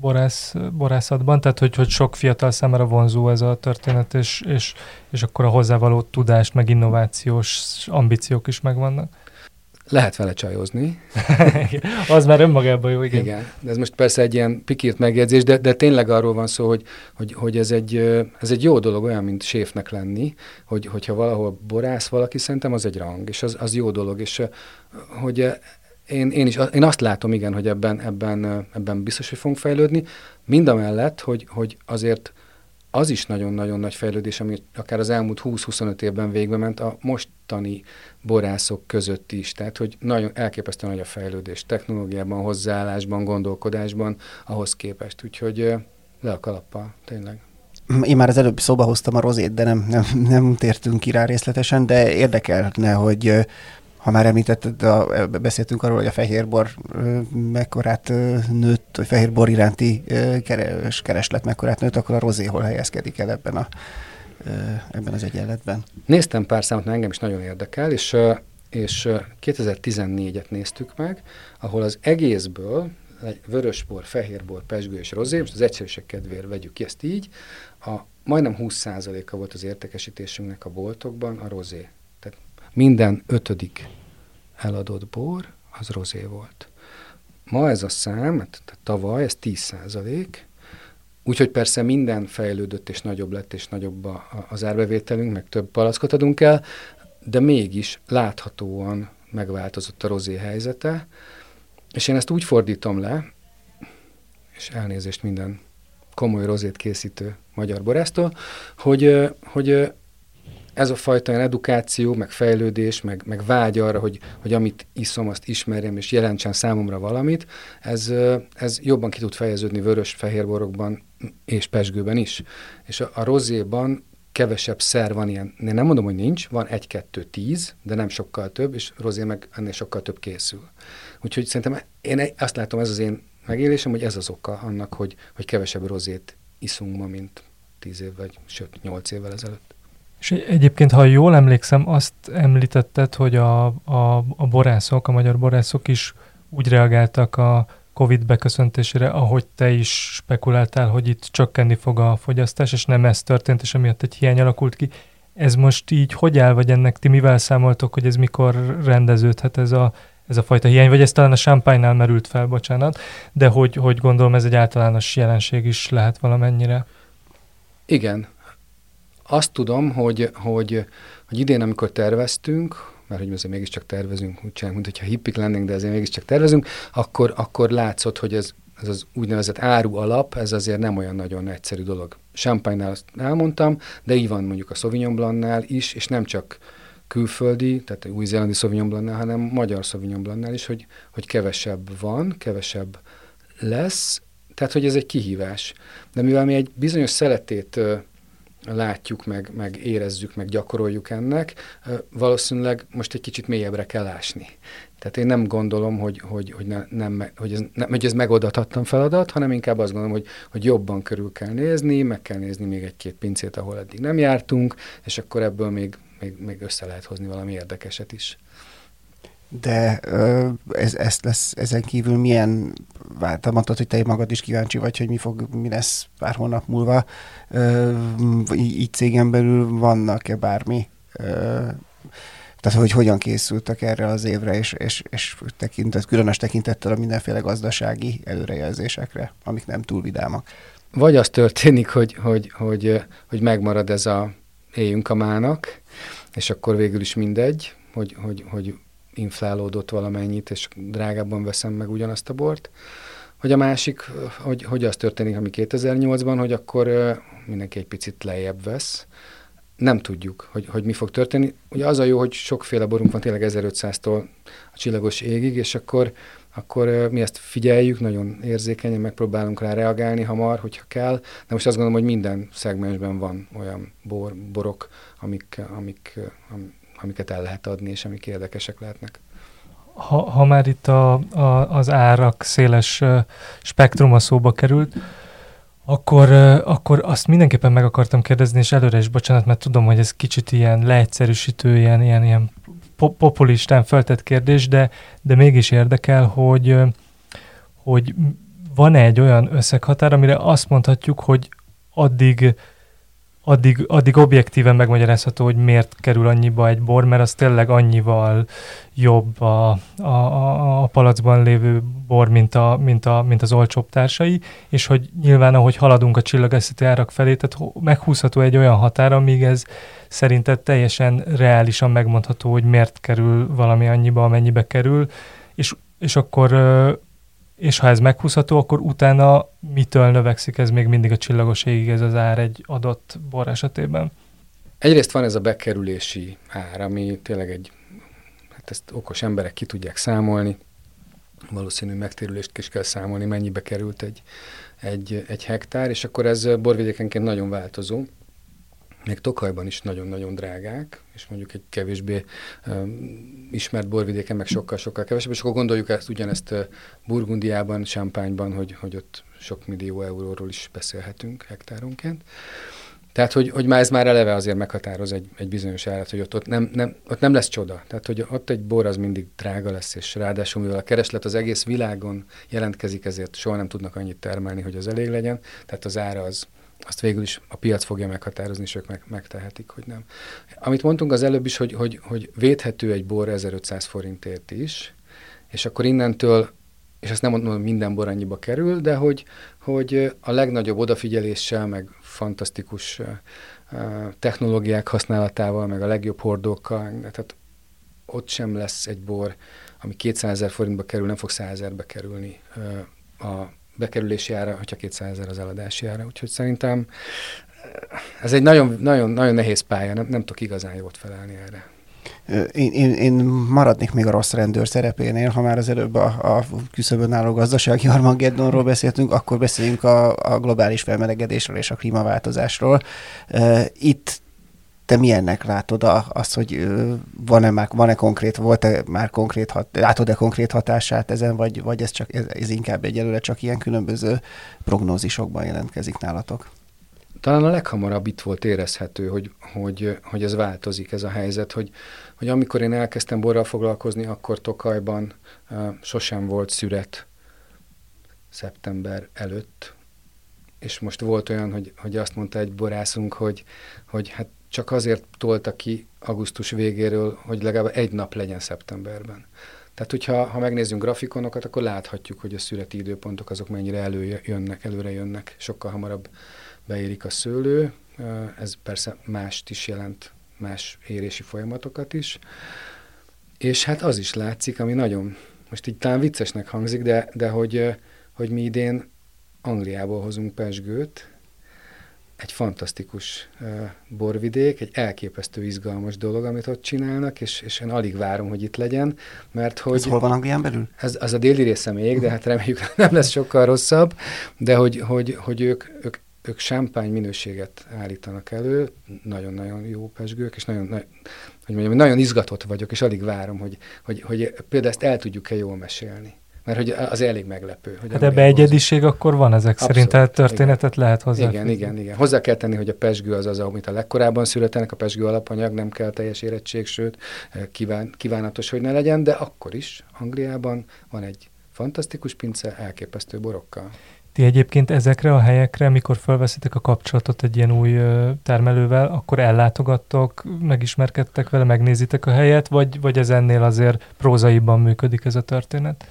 borász, borászatban, tehát hogy, hogy sok fiatal számára vonzó ez a történet, és, és, és akkor a hozzávaló tudást, meg innovációs ambíciók is megvannak. Lehet vele csajozni. az már önmagában jó, igen. Igen, de ez most persze egy ilyen pikírt megjegyzés, de, de tényleg arról van szó, hogy, hogy, hogy ez, egy, ez egy jó dolog, olyan, mint séfnek lenni, hogy, hogyha valahol borász valaki, szerintem az egy rang, és az, az jó dolog, és hogy én, én, is, én azt látom, igen, hogy ebben, ebben, ebben biztos, hogy fogunk fejlődni, mind a mellett, hogy, hogy azért az is nagyon-nagyon nagy fejlődés, ami akár az elmúlt 20-25 évben végbe ment a mostani borászok között is. Tehát, hogy nagyon elképesztően nagy a fejlődés technológiában, hozzáállásban, gondolkodásban ahhoz képest. Úgyhogy le a kalappal, tényleg. Én már az előbb szóba hoztam a rozét, de nem, nem, nem tértünk ki rá részletesen, de érdekelne, hogy ha már említetted, a, beszéltünk arról, hogy a fehérbor mekkorát nőtt, vagy fehérbor iránti keres, kereslet mekkorát nőtt, akkor a rozé hol helyezkedik el ebben, a, ebben az egyenletben? Néztem pár számot, engem is nagyon érdekel, és, és 2014-et néztük meg, ahol az egészből vörösbor, fehérbor, pesgő és rozé, most az egyszerűség kedvéért vegyük ki ezt így, a majdnem 20%-a volt az értékesítésünknek a boltokban a rozé. Minden ötödik eladott bor az rozé volt. Ma ez a szám, tehát tavaly ez 10 százalék, úgyhogy persze minden fejlődött és nagyobb lett, és nagyobb a, az árbevételünk, meg több palackot adunk el, de mégis láthatóan megváltozott a rozé helyzete, és én ezt úgy fordítom le, és elnézést minden komoly rozét készítő magyar borásztól, hogy, hogy ez a fajta edukáció, meg fejlődés, meg, meg vágy arra, hogy, hogy amit iszom, azt ismerjem, és jelentsen számomra valamit, ez, ez jobban ki tud fejeződni vörös fehérborokban és pesgőben is. És a, a rozéban kevesebb szer van ilyen, én nem mondom, hogy nincs, van egy-kettő tíz, de nem sokkal több, és rozé meg ennél sokkal több készül. Úgyhogy szerintem én azt látom, ez az én megélésem, hogy ez az oka annak, hogy, hogy kevesebb rozét iszunk ma, mint tíz év, vagy sőt, nyolc évvel ezelőtt. És egyébként, ha jól emlékszem, azt említetted, hogy a, a, a borászok, a magyar borászok is úgy reagáltak a COVID beköszöntésére, ahogy te is spekuláltál, hogy itt csökkenni fog a fogyasztás, és nem ez történt, és emiatt egy hiány alakult ki. Ez most így hogy áll, vagy ennek ti mivel számoltok, hogy ez mikor rendeződhet ez a, ez a fajta hiány, vagy ez talán a champagne merült fel, bocsánat, de hogy, hogy gondolom ez egy általános jelenség is lehet valamennyire. Igen, azt tudom, hogy, hogy, hogy idén, amikor terveztünk, mert hogy azért mégiscsak tervezünk, úgy csinálunk, hogyha hippik lennénk, de azért mégiscsak tervezünk, akkor, akkor látszott, hogy ez, ez az úgynevezett áru alap, ez azért nem olyan nagyon egyszerű dolog. Champagne-nál azt elmondtam, de így van mondjuk a Sauvignon Blanc-nál is, és nem csak külföldi, tehát új-zélandi Sauvignon Blanc-nál, hanem magyar Sauvignon Blanc-nál is, hogy, hogy kevesebb van, kevesebb lesz, tehát hogy ez egy kihívás. De mivel mi egy bizonyos szeletét látjuk, meg, meg érezzük, meg gyakoroljuk ennek, valószínűleg most egy kicsit mélyebbre kell ásni. Tehát én nem gondolom, hogy, hogy, hogy, ne, nem, hogy, ez, nem, hogy ez megoldathatlan feladat, hanem inkább azt gondolom, hogy, hogy jobban körül kell nézni, meg kell nézni még egy-két pincét, ahol eddig nem jártunk, és akkor ebből még, még, még össze lehet hozni valami érdekeset is. De ez, ez lesz ezen kívül milyen, te mondtad, hogy te magad is kíváncsi vagy, hogy mi fog, mi lesz pár hónap múlva. Így cégen belül vannak-e bármi tehát, hogy hogyan készültek erre az évre, és, és, és tekintet, különös tekintettel a mindenféle gazdasági előrejelzésekre, amik nem túl vidámak. Vagy az történik, hogy, hogy, hogy, hogy megmarad ez a éljünk a mának, és akkor végül is mindegy, hogy, hogy, hogy inflálódott valamennyit, és drágábban veszem meg ugyanazt a bort. Hogy a másik, hogy, hogy az történik, ami 2008-ban, hogy akkor mindenki egy picit lejjebb vesz. Nem tudjuk, hogy, hogy mi fog történni. Ugye az a jó, hogy sokféle borunk van tényleg 1500-tól a csillagos égig, és akkor, akkor mi ezt figyeljük, nagyon érzékenyen megpróbálunk rá reagálni hamar, hogyha kell. De most azt gondolom, hogy minden szegmensben van olyan bor, borok, amik, amik, amik amiket el lehet adni, és amik érdekesek lehetnek. Ha, ha már itt a, a, az árak széles spektruma szóba került, akkor, akkor azt mindenképpen meg akartam kérdezni, és előre is bocsánat, mert tudom, hogy ez kicsit ilyen leegyszerűsítő, ilyen, ilyen, ilyen populistán feltett kérdés, de, de mégis érdekel, hogy, hogy van-e egy olyan összeghatár, amire azt mondhatjuk, hogy addig addig, addig objektíven megmagyarázható, hogy miért kerül annyiba egy bor, mert az tényleg annyival jobb a, a, a, palacban lévő bor, mint, a, mint, a, mint az olcsóbb társai, és hogy nyilván, ahogy haladunk a csillagászati árak felé, tehát meghúzható egy olyan határ, amíg ez szerinted teljesen reálisan megmondható, hogy miért kerül valami annyiba, amennyibe kerül, és, és akkor és ha ez meghúzható, akkor utána mitől növekszik ez még mindig a csillagos égig ez az ár egy adott bor esetében? Egyrészt van ez a bekerülési ár, ami tényleg egy, hát ezt okos emberek ki tudják számolni, valószínű megtérülést is kell számolni, mennyibe került egy, egy, egy hektár, és akkor ez borvidékenként nagyon változó. Még Tokajban is nagyon-nagyon drágák, és mondjuk egy kevésbé um, ismert borvidéken meg sokkal-sokkal kevesebb, és akkor gondoljuk ezt ugyanezt uh, Burgundiában, Champagne-ban, hogy, hogy ott sok millió euróról is beszélhetünk hektáronként. Tehát, hogy, hogy már ez már eleve azért meghatároz egy, egy bizonyos árat, hogy ott, ott, nem, nem, ott nem lesz csoda. Tehát, hogy ott egy bor az mindig drága lesz, és ráadásul, mivel a kereslet az egész világon jelentkezik, ezért soha nem tudnak annyit termelni, hogy az elég legyen. Tehát az ára az, azt végül is a piac fogja meghatározni, és ők meg, megtehetik, hogy nem. Amit mondtunk az előbb is, hogy, hogy, hogy védhető egy bor 1500 forintért is, és akkor innentől és ezt nem mondom, hogy minden bor annyiba kerül, de hogy, hogy a legnagyobb odafigyeléssel, meg fantasztikus technológiák használatával, meg a legjobb hordókkal, tehát ott sem lesz egy bor, ami 200 ezer forintba kerül, nem fog 100 ezerbe kerülni a bekerülési ára, hogyha 200 ezer az eladási ára. Úgyhogy szerintem ez egy nagyon, nagyon, nagyon nehéz pálya, nem, nem tudok igazán jót felelni erre. Én, én, én maradnék még a rossz rendőr szerepénél, ha már az előbb a, a küszöbön álló gazdasági Armageddonról beszéltünk, akkor beszéljünk a, a globális felmelegedésről és a klímaváltozásról. Itt te milyennek látod azt, hogy van-e, már, van-e konkrét, volt-e már konkrét, látod-e konkrét hatását ezen, vagy, vagy ez, csak, ez, ez inkább egyelőre csak ilyen különböző prognózisokban jelentkezik nálatok? talán a leghamarabb itt volt érezhető, hogy, hogy, hogy ez változik, ez a helyzet, hogy, hogy amikor én elkezdtem borral foglalkozni, akkor Tokajban uh, sosem volt szüret szeptember előtt, és most volt olyan, hogy, hogy azt mondta egy borászunk, hogy, hogy hát csak azért tolta ki augusztus végéről, hogy legalább egy nap legyen szeptemberben. Tehát, hogyha ha megnézzünk grafikonokat, akkor láthatjuk, hogy a szüreti időpontok azok mennyire előjönnek, előre jönnek, sokkal hamarabb beérik a szőlő, ez persze mást is jelent, más érési folyamatokat is, és hát az is látszik, ami nagyon, most így talán viccesnek hangzik, de, de hogy, hogy mi idén Angliából hozunk pesgőt, egy fantasztikus uh, borvidék, egy elképesztő izgalmas dolog, amit ott csinálnak, és, és én alig várom, hogy itt legyen, mert hogy... Ez hol van Anglián belül? Ez, az a déli része még, de hát reméljük nem lesz sokkal rosszabb, de hogy, hogy, hogy ők, ők ők sámpány minőséget állítanak elő, nagyon-nagyon jó pesgők, és nagyon, nagyon, hogy mondjam, nagyon izgatott vagyok, és alig várom, hogy, hogy, hogy például ezt el tudjuk-e jól mesélni. Mert hogy az elég meglepő. Hogy hát ebbe egyediség akkor van ezek Abszolút, szerint, tehát történetet igen. lehet hozzá. Igen, igen, igen. Hozzá kell tenni, hogy a pesgő az az, amit a legkorábban születenek, a pesgő alapanyag, nem kell teljes érettség, sőt, kíván, kívánatos, hogy ne legyen, de akkor is Angliában van egy fantasztikus pince, elképesztő borokkal. Ti egyébként ezekre a helyekre, mikor felveszitek a kapcsolatot egy ilyen új termelővel, akkor ellátogattok, megismerkedtek vele, megnézitek a helyet, vagy, vagy ez ennél azért prózaiban működik ez a történet?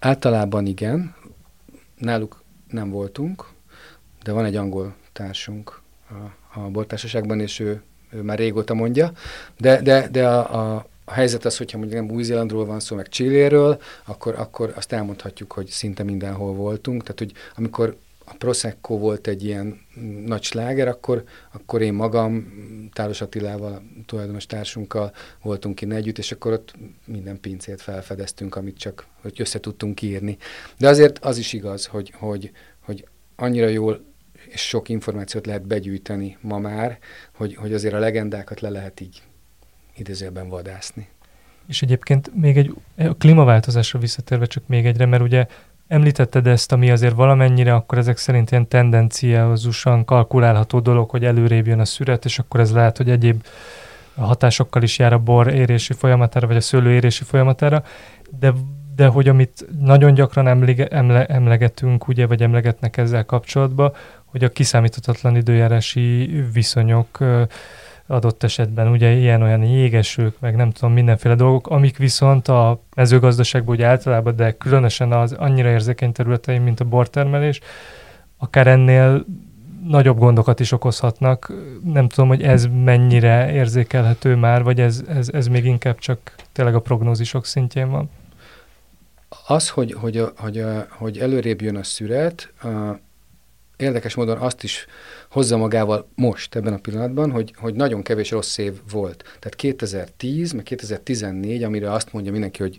Általában igen. Náluk nem voltunk, de van egy angol társunk a, a bortársaságban, és ő, ő már régóta mondja, de, de, de a, a, a helyzet az, hogyha mondjuk nem Új-Zélandról van szó, meg Csilléről, akkor, akkor azt elmondhatjuk, hogy szinte mindenhol voltunk. Tehát, hogy amikor a Prosecco volt egy ilyen nagy sláger, akkor, akkor én magam Táros Attilával, tulajdonos társunkkal voltunk innen együtt, és akkor ott minden pincét felfedeztünk, amit csak hogy össze tudtunk írni. De azért az is igaz, hogy, hogy, hogy annyira jól és sok információt lehet begyűjteni ma már, hogy, hogy azért a legendákat le lehet így idézőben vadászni. És egyébként még egy a klímaváltozásra visszatérve csak még egyre, mert ugye említetted ezt, ami azért valamennyire, akkor ezek szerint ilyen tendenciázusan kalkulálható dolog, hogy előrébb jön a szüret, és akkor ez lehet, hogy egyéb hatásokkal is jár a bor érési folyamatára, vagy a szőlő érési folyamatára, de, de hogy amit nagyon gyakran emlige, emle, emlegetünk, ugye, vagy emlegetnek ezzel kapcsolatban, hogy a kiszámíthatatlan időjárási viszonyok adott esetben ugye ilyen-olyan jégesők, meg nem tudom, mindenféle dolgok, amik viszont a mezőgazdaságban ugye általában, de különösen az annyira érzékeny területein, mint a bortermelés, akár ennél nagyobb gondokat is okozhatnak. Nem tudom, hogy ez mennyire érzékelhető már, vagy ez, ez, ez még inkább csak tényleg a prognózisok szintjén van. Az, hogy, hogy, hogy, hogy előrébb jön a szüret, érdekes módon azt is hozza magával most, ebben a pillanatban, hogy, hogy nagyon kevés rossz év volt. Tehát 2010, meg 2014, amire azt mondja mindenki, hogy,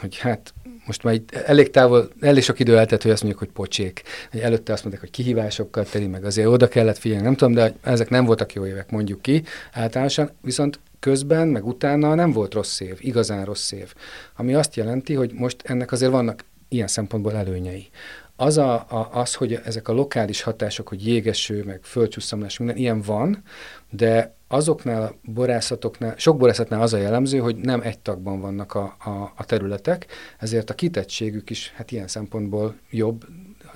hogy hát most már itt elég távol, elég sok idő eltelt, hogy azt mondjuk, hogy pocsék. Előtte azt mondták, hogy kihívásokkal teli, meg azért oda kellett figyelni, nem tudom, de ezek nem voltak jó évek, mondjuk ki általánosan, viszont közben, meg utána nem volt rossz év, igazán rossz év. Ami azt jelenti, hogy most ennek azért vannak ilyen szempontból előnyei. Az, a, a, az, hogy ezek a lokális hatások, hogy jégeső, meg földcsúszamlás, minden ilyen van, de azoknál a borászatoknál, sok borászatnál az a jellemző, hogy nem egy tagban vannak a, a, a területek, ezért a kitettségük is hát ilyen szempontból jobb,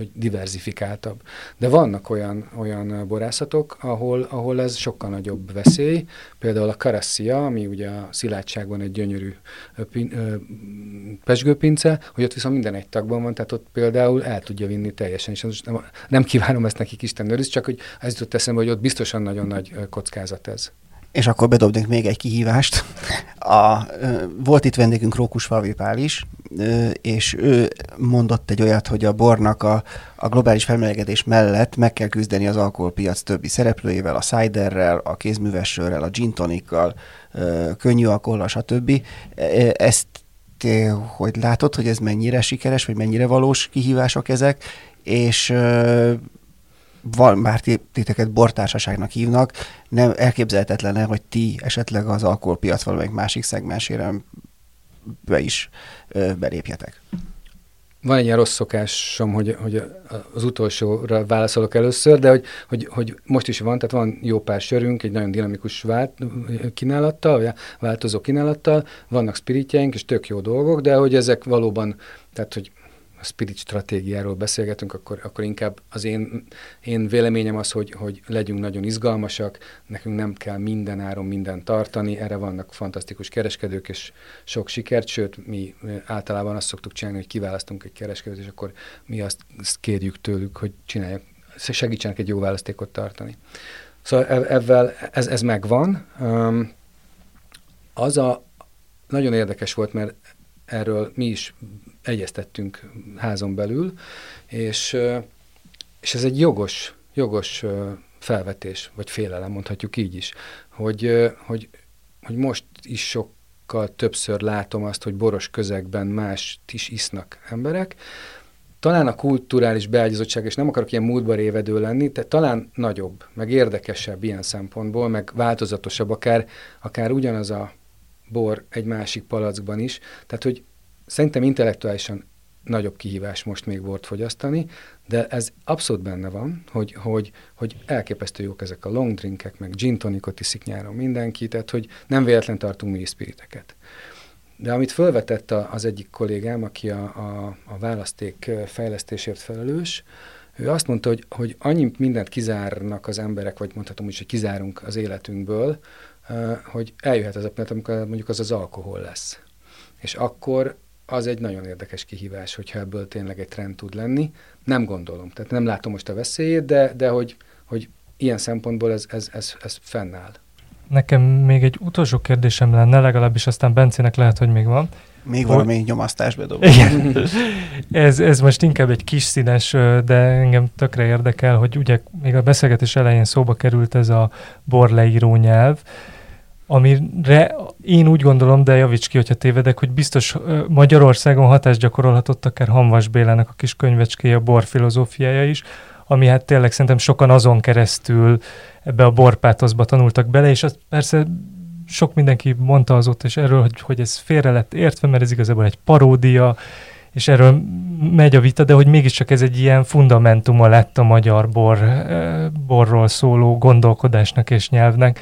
hogy diversifikáltabb. De vannak olyan, olyan borászatok, ahol, ahol ez sokkal nagyobb veszély. Például a Karassia, ami ugye a szilárdságban egy gyönyörű pin, ö, pesgőpince, hogy ott viszont minden egy tagban van, tehát ott például el tudja vinni teljesen. És nem, nem kívánom ezt nekik Isten őriz, csak hogy ez jutott eszembe, hogy ott biztosan nagyon nagy kockázat ez. És akkor bedobnék még egy kihívást. A, volt itt vendégünk Rókus Pál is, és ő mondott egy olyat, hogy a bornak a, a globális felmelegedés mellett meg kell küzdeni az alkoholpiac többi szereplőjével, a ciderrel, a kézművessörrel, a gin tonikkal, könnyű alkohollal, stb. Ezt hogy látod, hogy ez mennyire sikeres, vagy mennyire valós kihívások ezek, és van, bár titeket bortársaságnak hívnak, nem elképzelhetetlen hogy ti esetleg az alkoholpiac valamelyik másik szegmensére be is ö, belépjetek. Van egy ilyen rossz szokásom, hogy, hogy az utolsóra válaszolok először, de hogy, hogy, hogy most is van, tehát van jó pár sörünk, egy nagyon dinamikus vált, kínálattal, vagy változó kínálattal, vannak spiritjeink, és tök jó dolgok, de hogy ezek valóban, tehát hogy a spirit stratégiáról beszélgetünk, akkor, akkor inkább az én, én véleményem az, hogy, hogy legyünk nagyon izgalmasak, nekünk nem kell minden áron mindent tartani, erre vannak fantasztikus kereskedők, és sok sikert, sőt, mi általában azt szoktuk csinálni, hogy kiválasztunk egy kereskedőt, és akkor mi azt, kérjük tőlük, hogy csinálják, segítsenek egy jó választékot tartani. Szóval ebben ez, ez megvan. Az a nagyon érdekes volt, mert erről mi is egyeztettünk házon belül, és, és ez egy jogos, jogos felvetés, vagy félelem, mondhatjuk így is, hogy, hogy, hogy most is sokkal többször látom azt, hogy boros közegben más is isznak emberek, talán a kulturális beágyazottság, és nem akarok ilyen múltba révedő lenni, de talán nagyobb, meg érdekesebb ilyen szempontból, meg változatosabb, akár, akár ugyanaz a bor egy másik palackban is. Tehát, hogy Szerintem intellektuálisan nagyobb kihívás most még volt fogyasztani, de ez abszolút benne van, hogy, hogy, hogy elképesztő jók ezek a long drinkek, meg gin tonicot iszik nyáron mindenki, tehát hogy nem véletlen tartunk mi spiriteket. De amit felvetett az egyik kollégám, aki a, a, a választék fejlesztésért felelős, ő azt mondta, hogy, hogy annyi mindent kizárnak az emberek, vagy mondhatom úgy, hogy kizárunk az életünkből, hogy eljöhet az a pillanat, amikor mondjuk az az alkohol lesz. És akkor az egy nagyon érdekes kihívás, hogyha ebből tényleg egy trend tud lenni. Nem gondolom, tehát nem látom most a veszélyét, de, de hogy, hogy ilyen szempontból ez, ez, ez, ez fennáll. Nekem még egy utolsó kérdésem lenne, legalábbis aztán Bencének lehet, hogy még van. Még hogy... valami nyomasztás bedob. Igen. ez, ez most inkább egy kis színes, de engem tökre érdekel, hogy ugye még a beszélgetés elején szóba került ez a borleíró nyelv, amire én úgy gondolom, de javíts ki, hogyha tévedek, hogy biztos Magyarországon hatást gyakorolhatott akár Hanvas Bélának a kis könyvecskéje, a bor filozófiája is, ami hát tényleg szerintem sokan azon keresztül ebbe a borpátoszba tanultak bele, és az persze sok mindenki mondta azóta is erről, hogy, hogy ez félre lett értve, mert ez igazából egy paródia, és erről megy a vita, de hogy mégiscsak ez egy ilyen fundamentuma lett a magyar bor, borról szóló gondolkodásnak és nyelvnek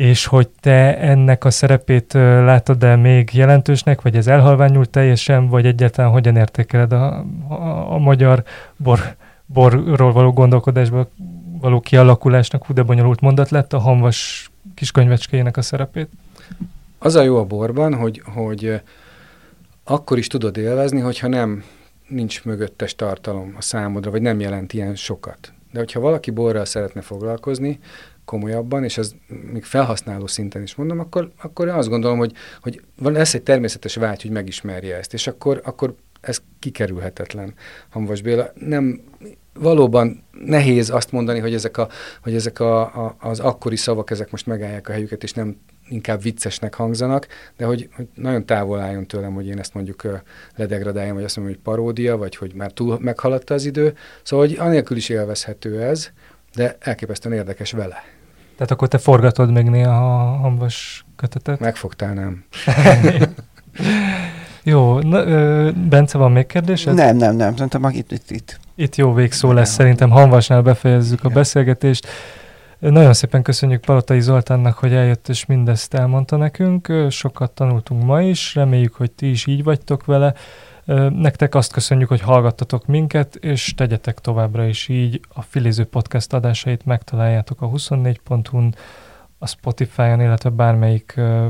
és hogy te ennek a szerepét látod-e még jelentősnek, vagy ez elhalványult teljesen, vagy egyáltalán hogyan értékeled a, a, a magyar bor, borról való gondolkodásban való kialakulásnak, hú de bonyolult mondat lett, a hamvas kiskönyvecskéjének a szerepét? Az a jó a borban, hogy, hogy akkor is tudod élvezni, hogyha nem nincs mögöttes tartalom a számodra, vagy nem jelent ilyen sokat. De hogyha valaki borral szeretne foglalkozni, komolyabban, és ez még felhasználó szinten is mondom, akkor, akkor azt gondolom, hogy, hogy van lesz egy természetes vágy, hogy megismerje ezt, és akkor, akkor ez kikerülhetetlen. Hamvas Béla, nem, valóban nehéz azt mondani, hogy ezek, a, hogy ezek a, a, az akkori szavak, ezek most megállják a helyüket, és nem inkább viccesnek hangzanak, de hogy, hogy nagyon távol álljon tőlem, hogy én ezt mondjuk ledegradáljam, vagy azt mondom, hogy paródia, vagy hogy már túl meghaladta az idő. Szóval, hogy anélkül is élvezhető ez, de elképesztően érdekes vele. Tehát akkor te forgatod még néha a hamvas kötetet? Megfogtál, nem. Jó, na, ö, Bence, van még kérdésed? Nem, nem, nem, szerintem itt, itt, itt. Itt jó végszó lesz, szerintem Hanvasnál befejezzük Igen. a beszélgetést. Nagyon szépen köszönjük Palotai Zoltánnak, hogy eljött és mindezt elmondta nekünk. Sokat tanultunk ma is, reméljük, hogy ti is így vagytok vele. Nektek azt köszönjük, hogy hallgattatok minket, és tegyetek továbbra is így. A Filiző Podcast adásait megtaláljátok a 24.hu-n, a Spotify-on, illetve bármelyik uh,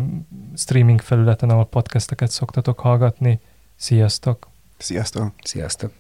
streaming felületen, ahol podcasteket szoktatok hallgatni. Sziasztok! Sziasztok! Sziasztok!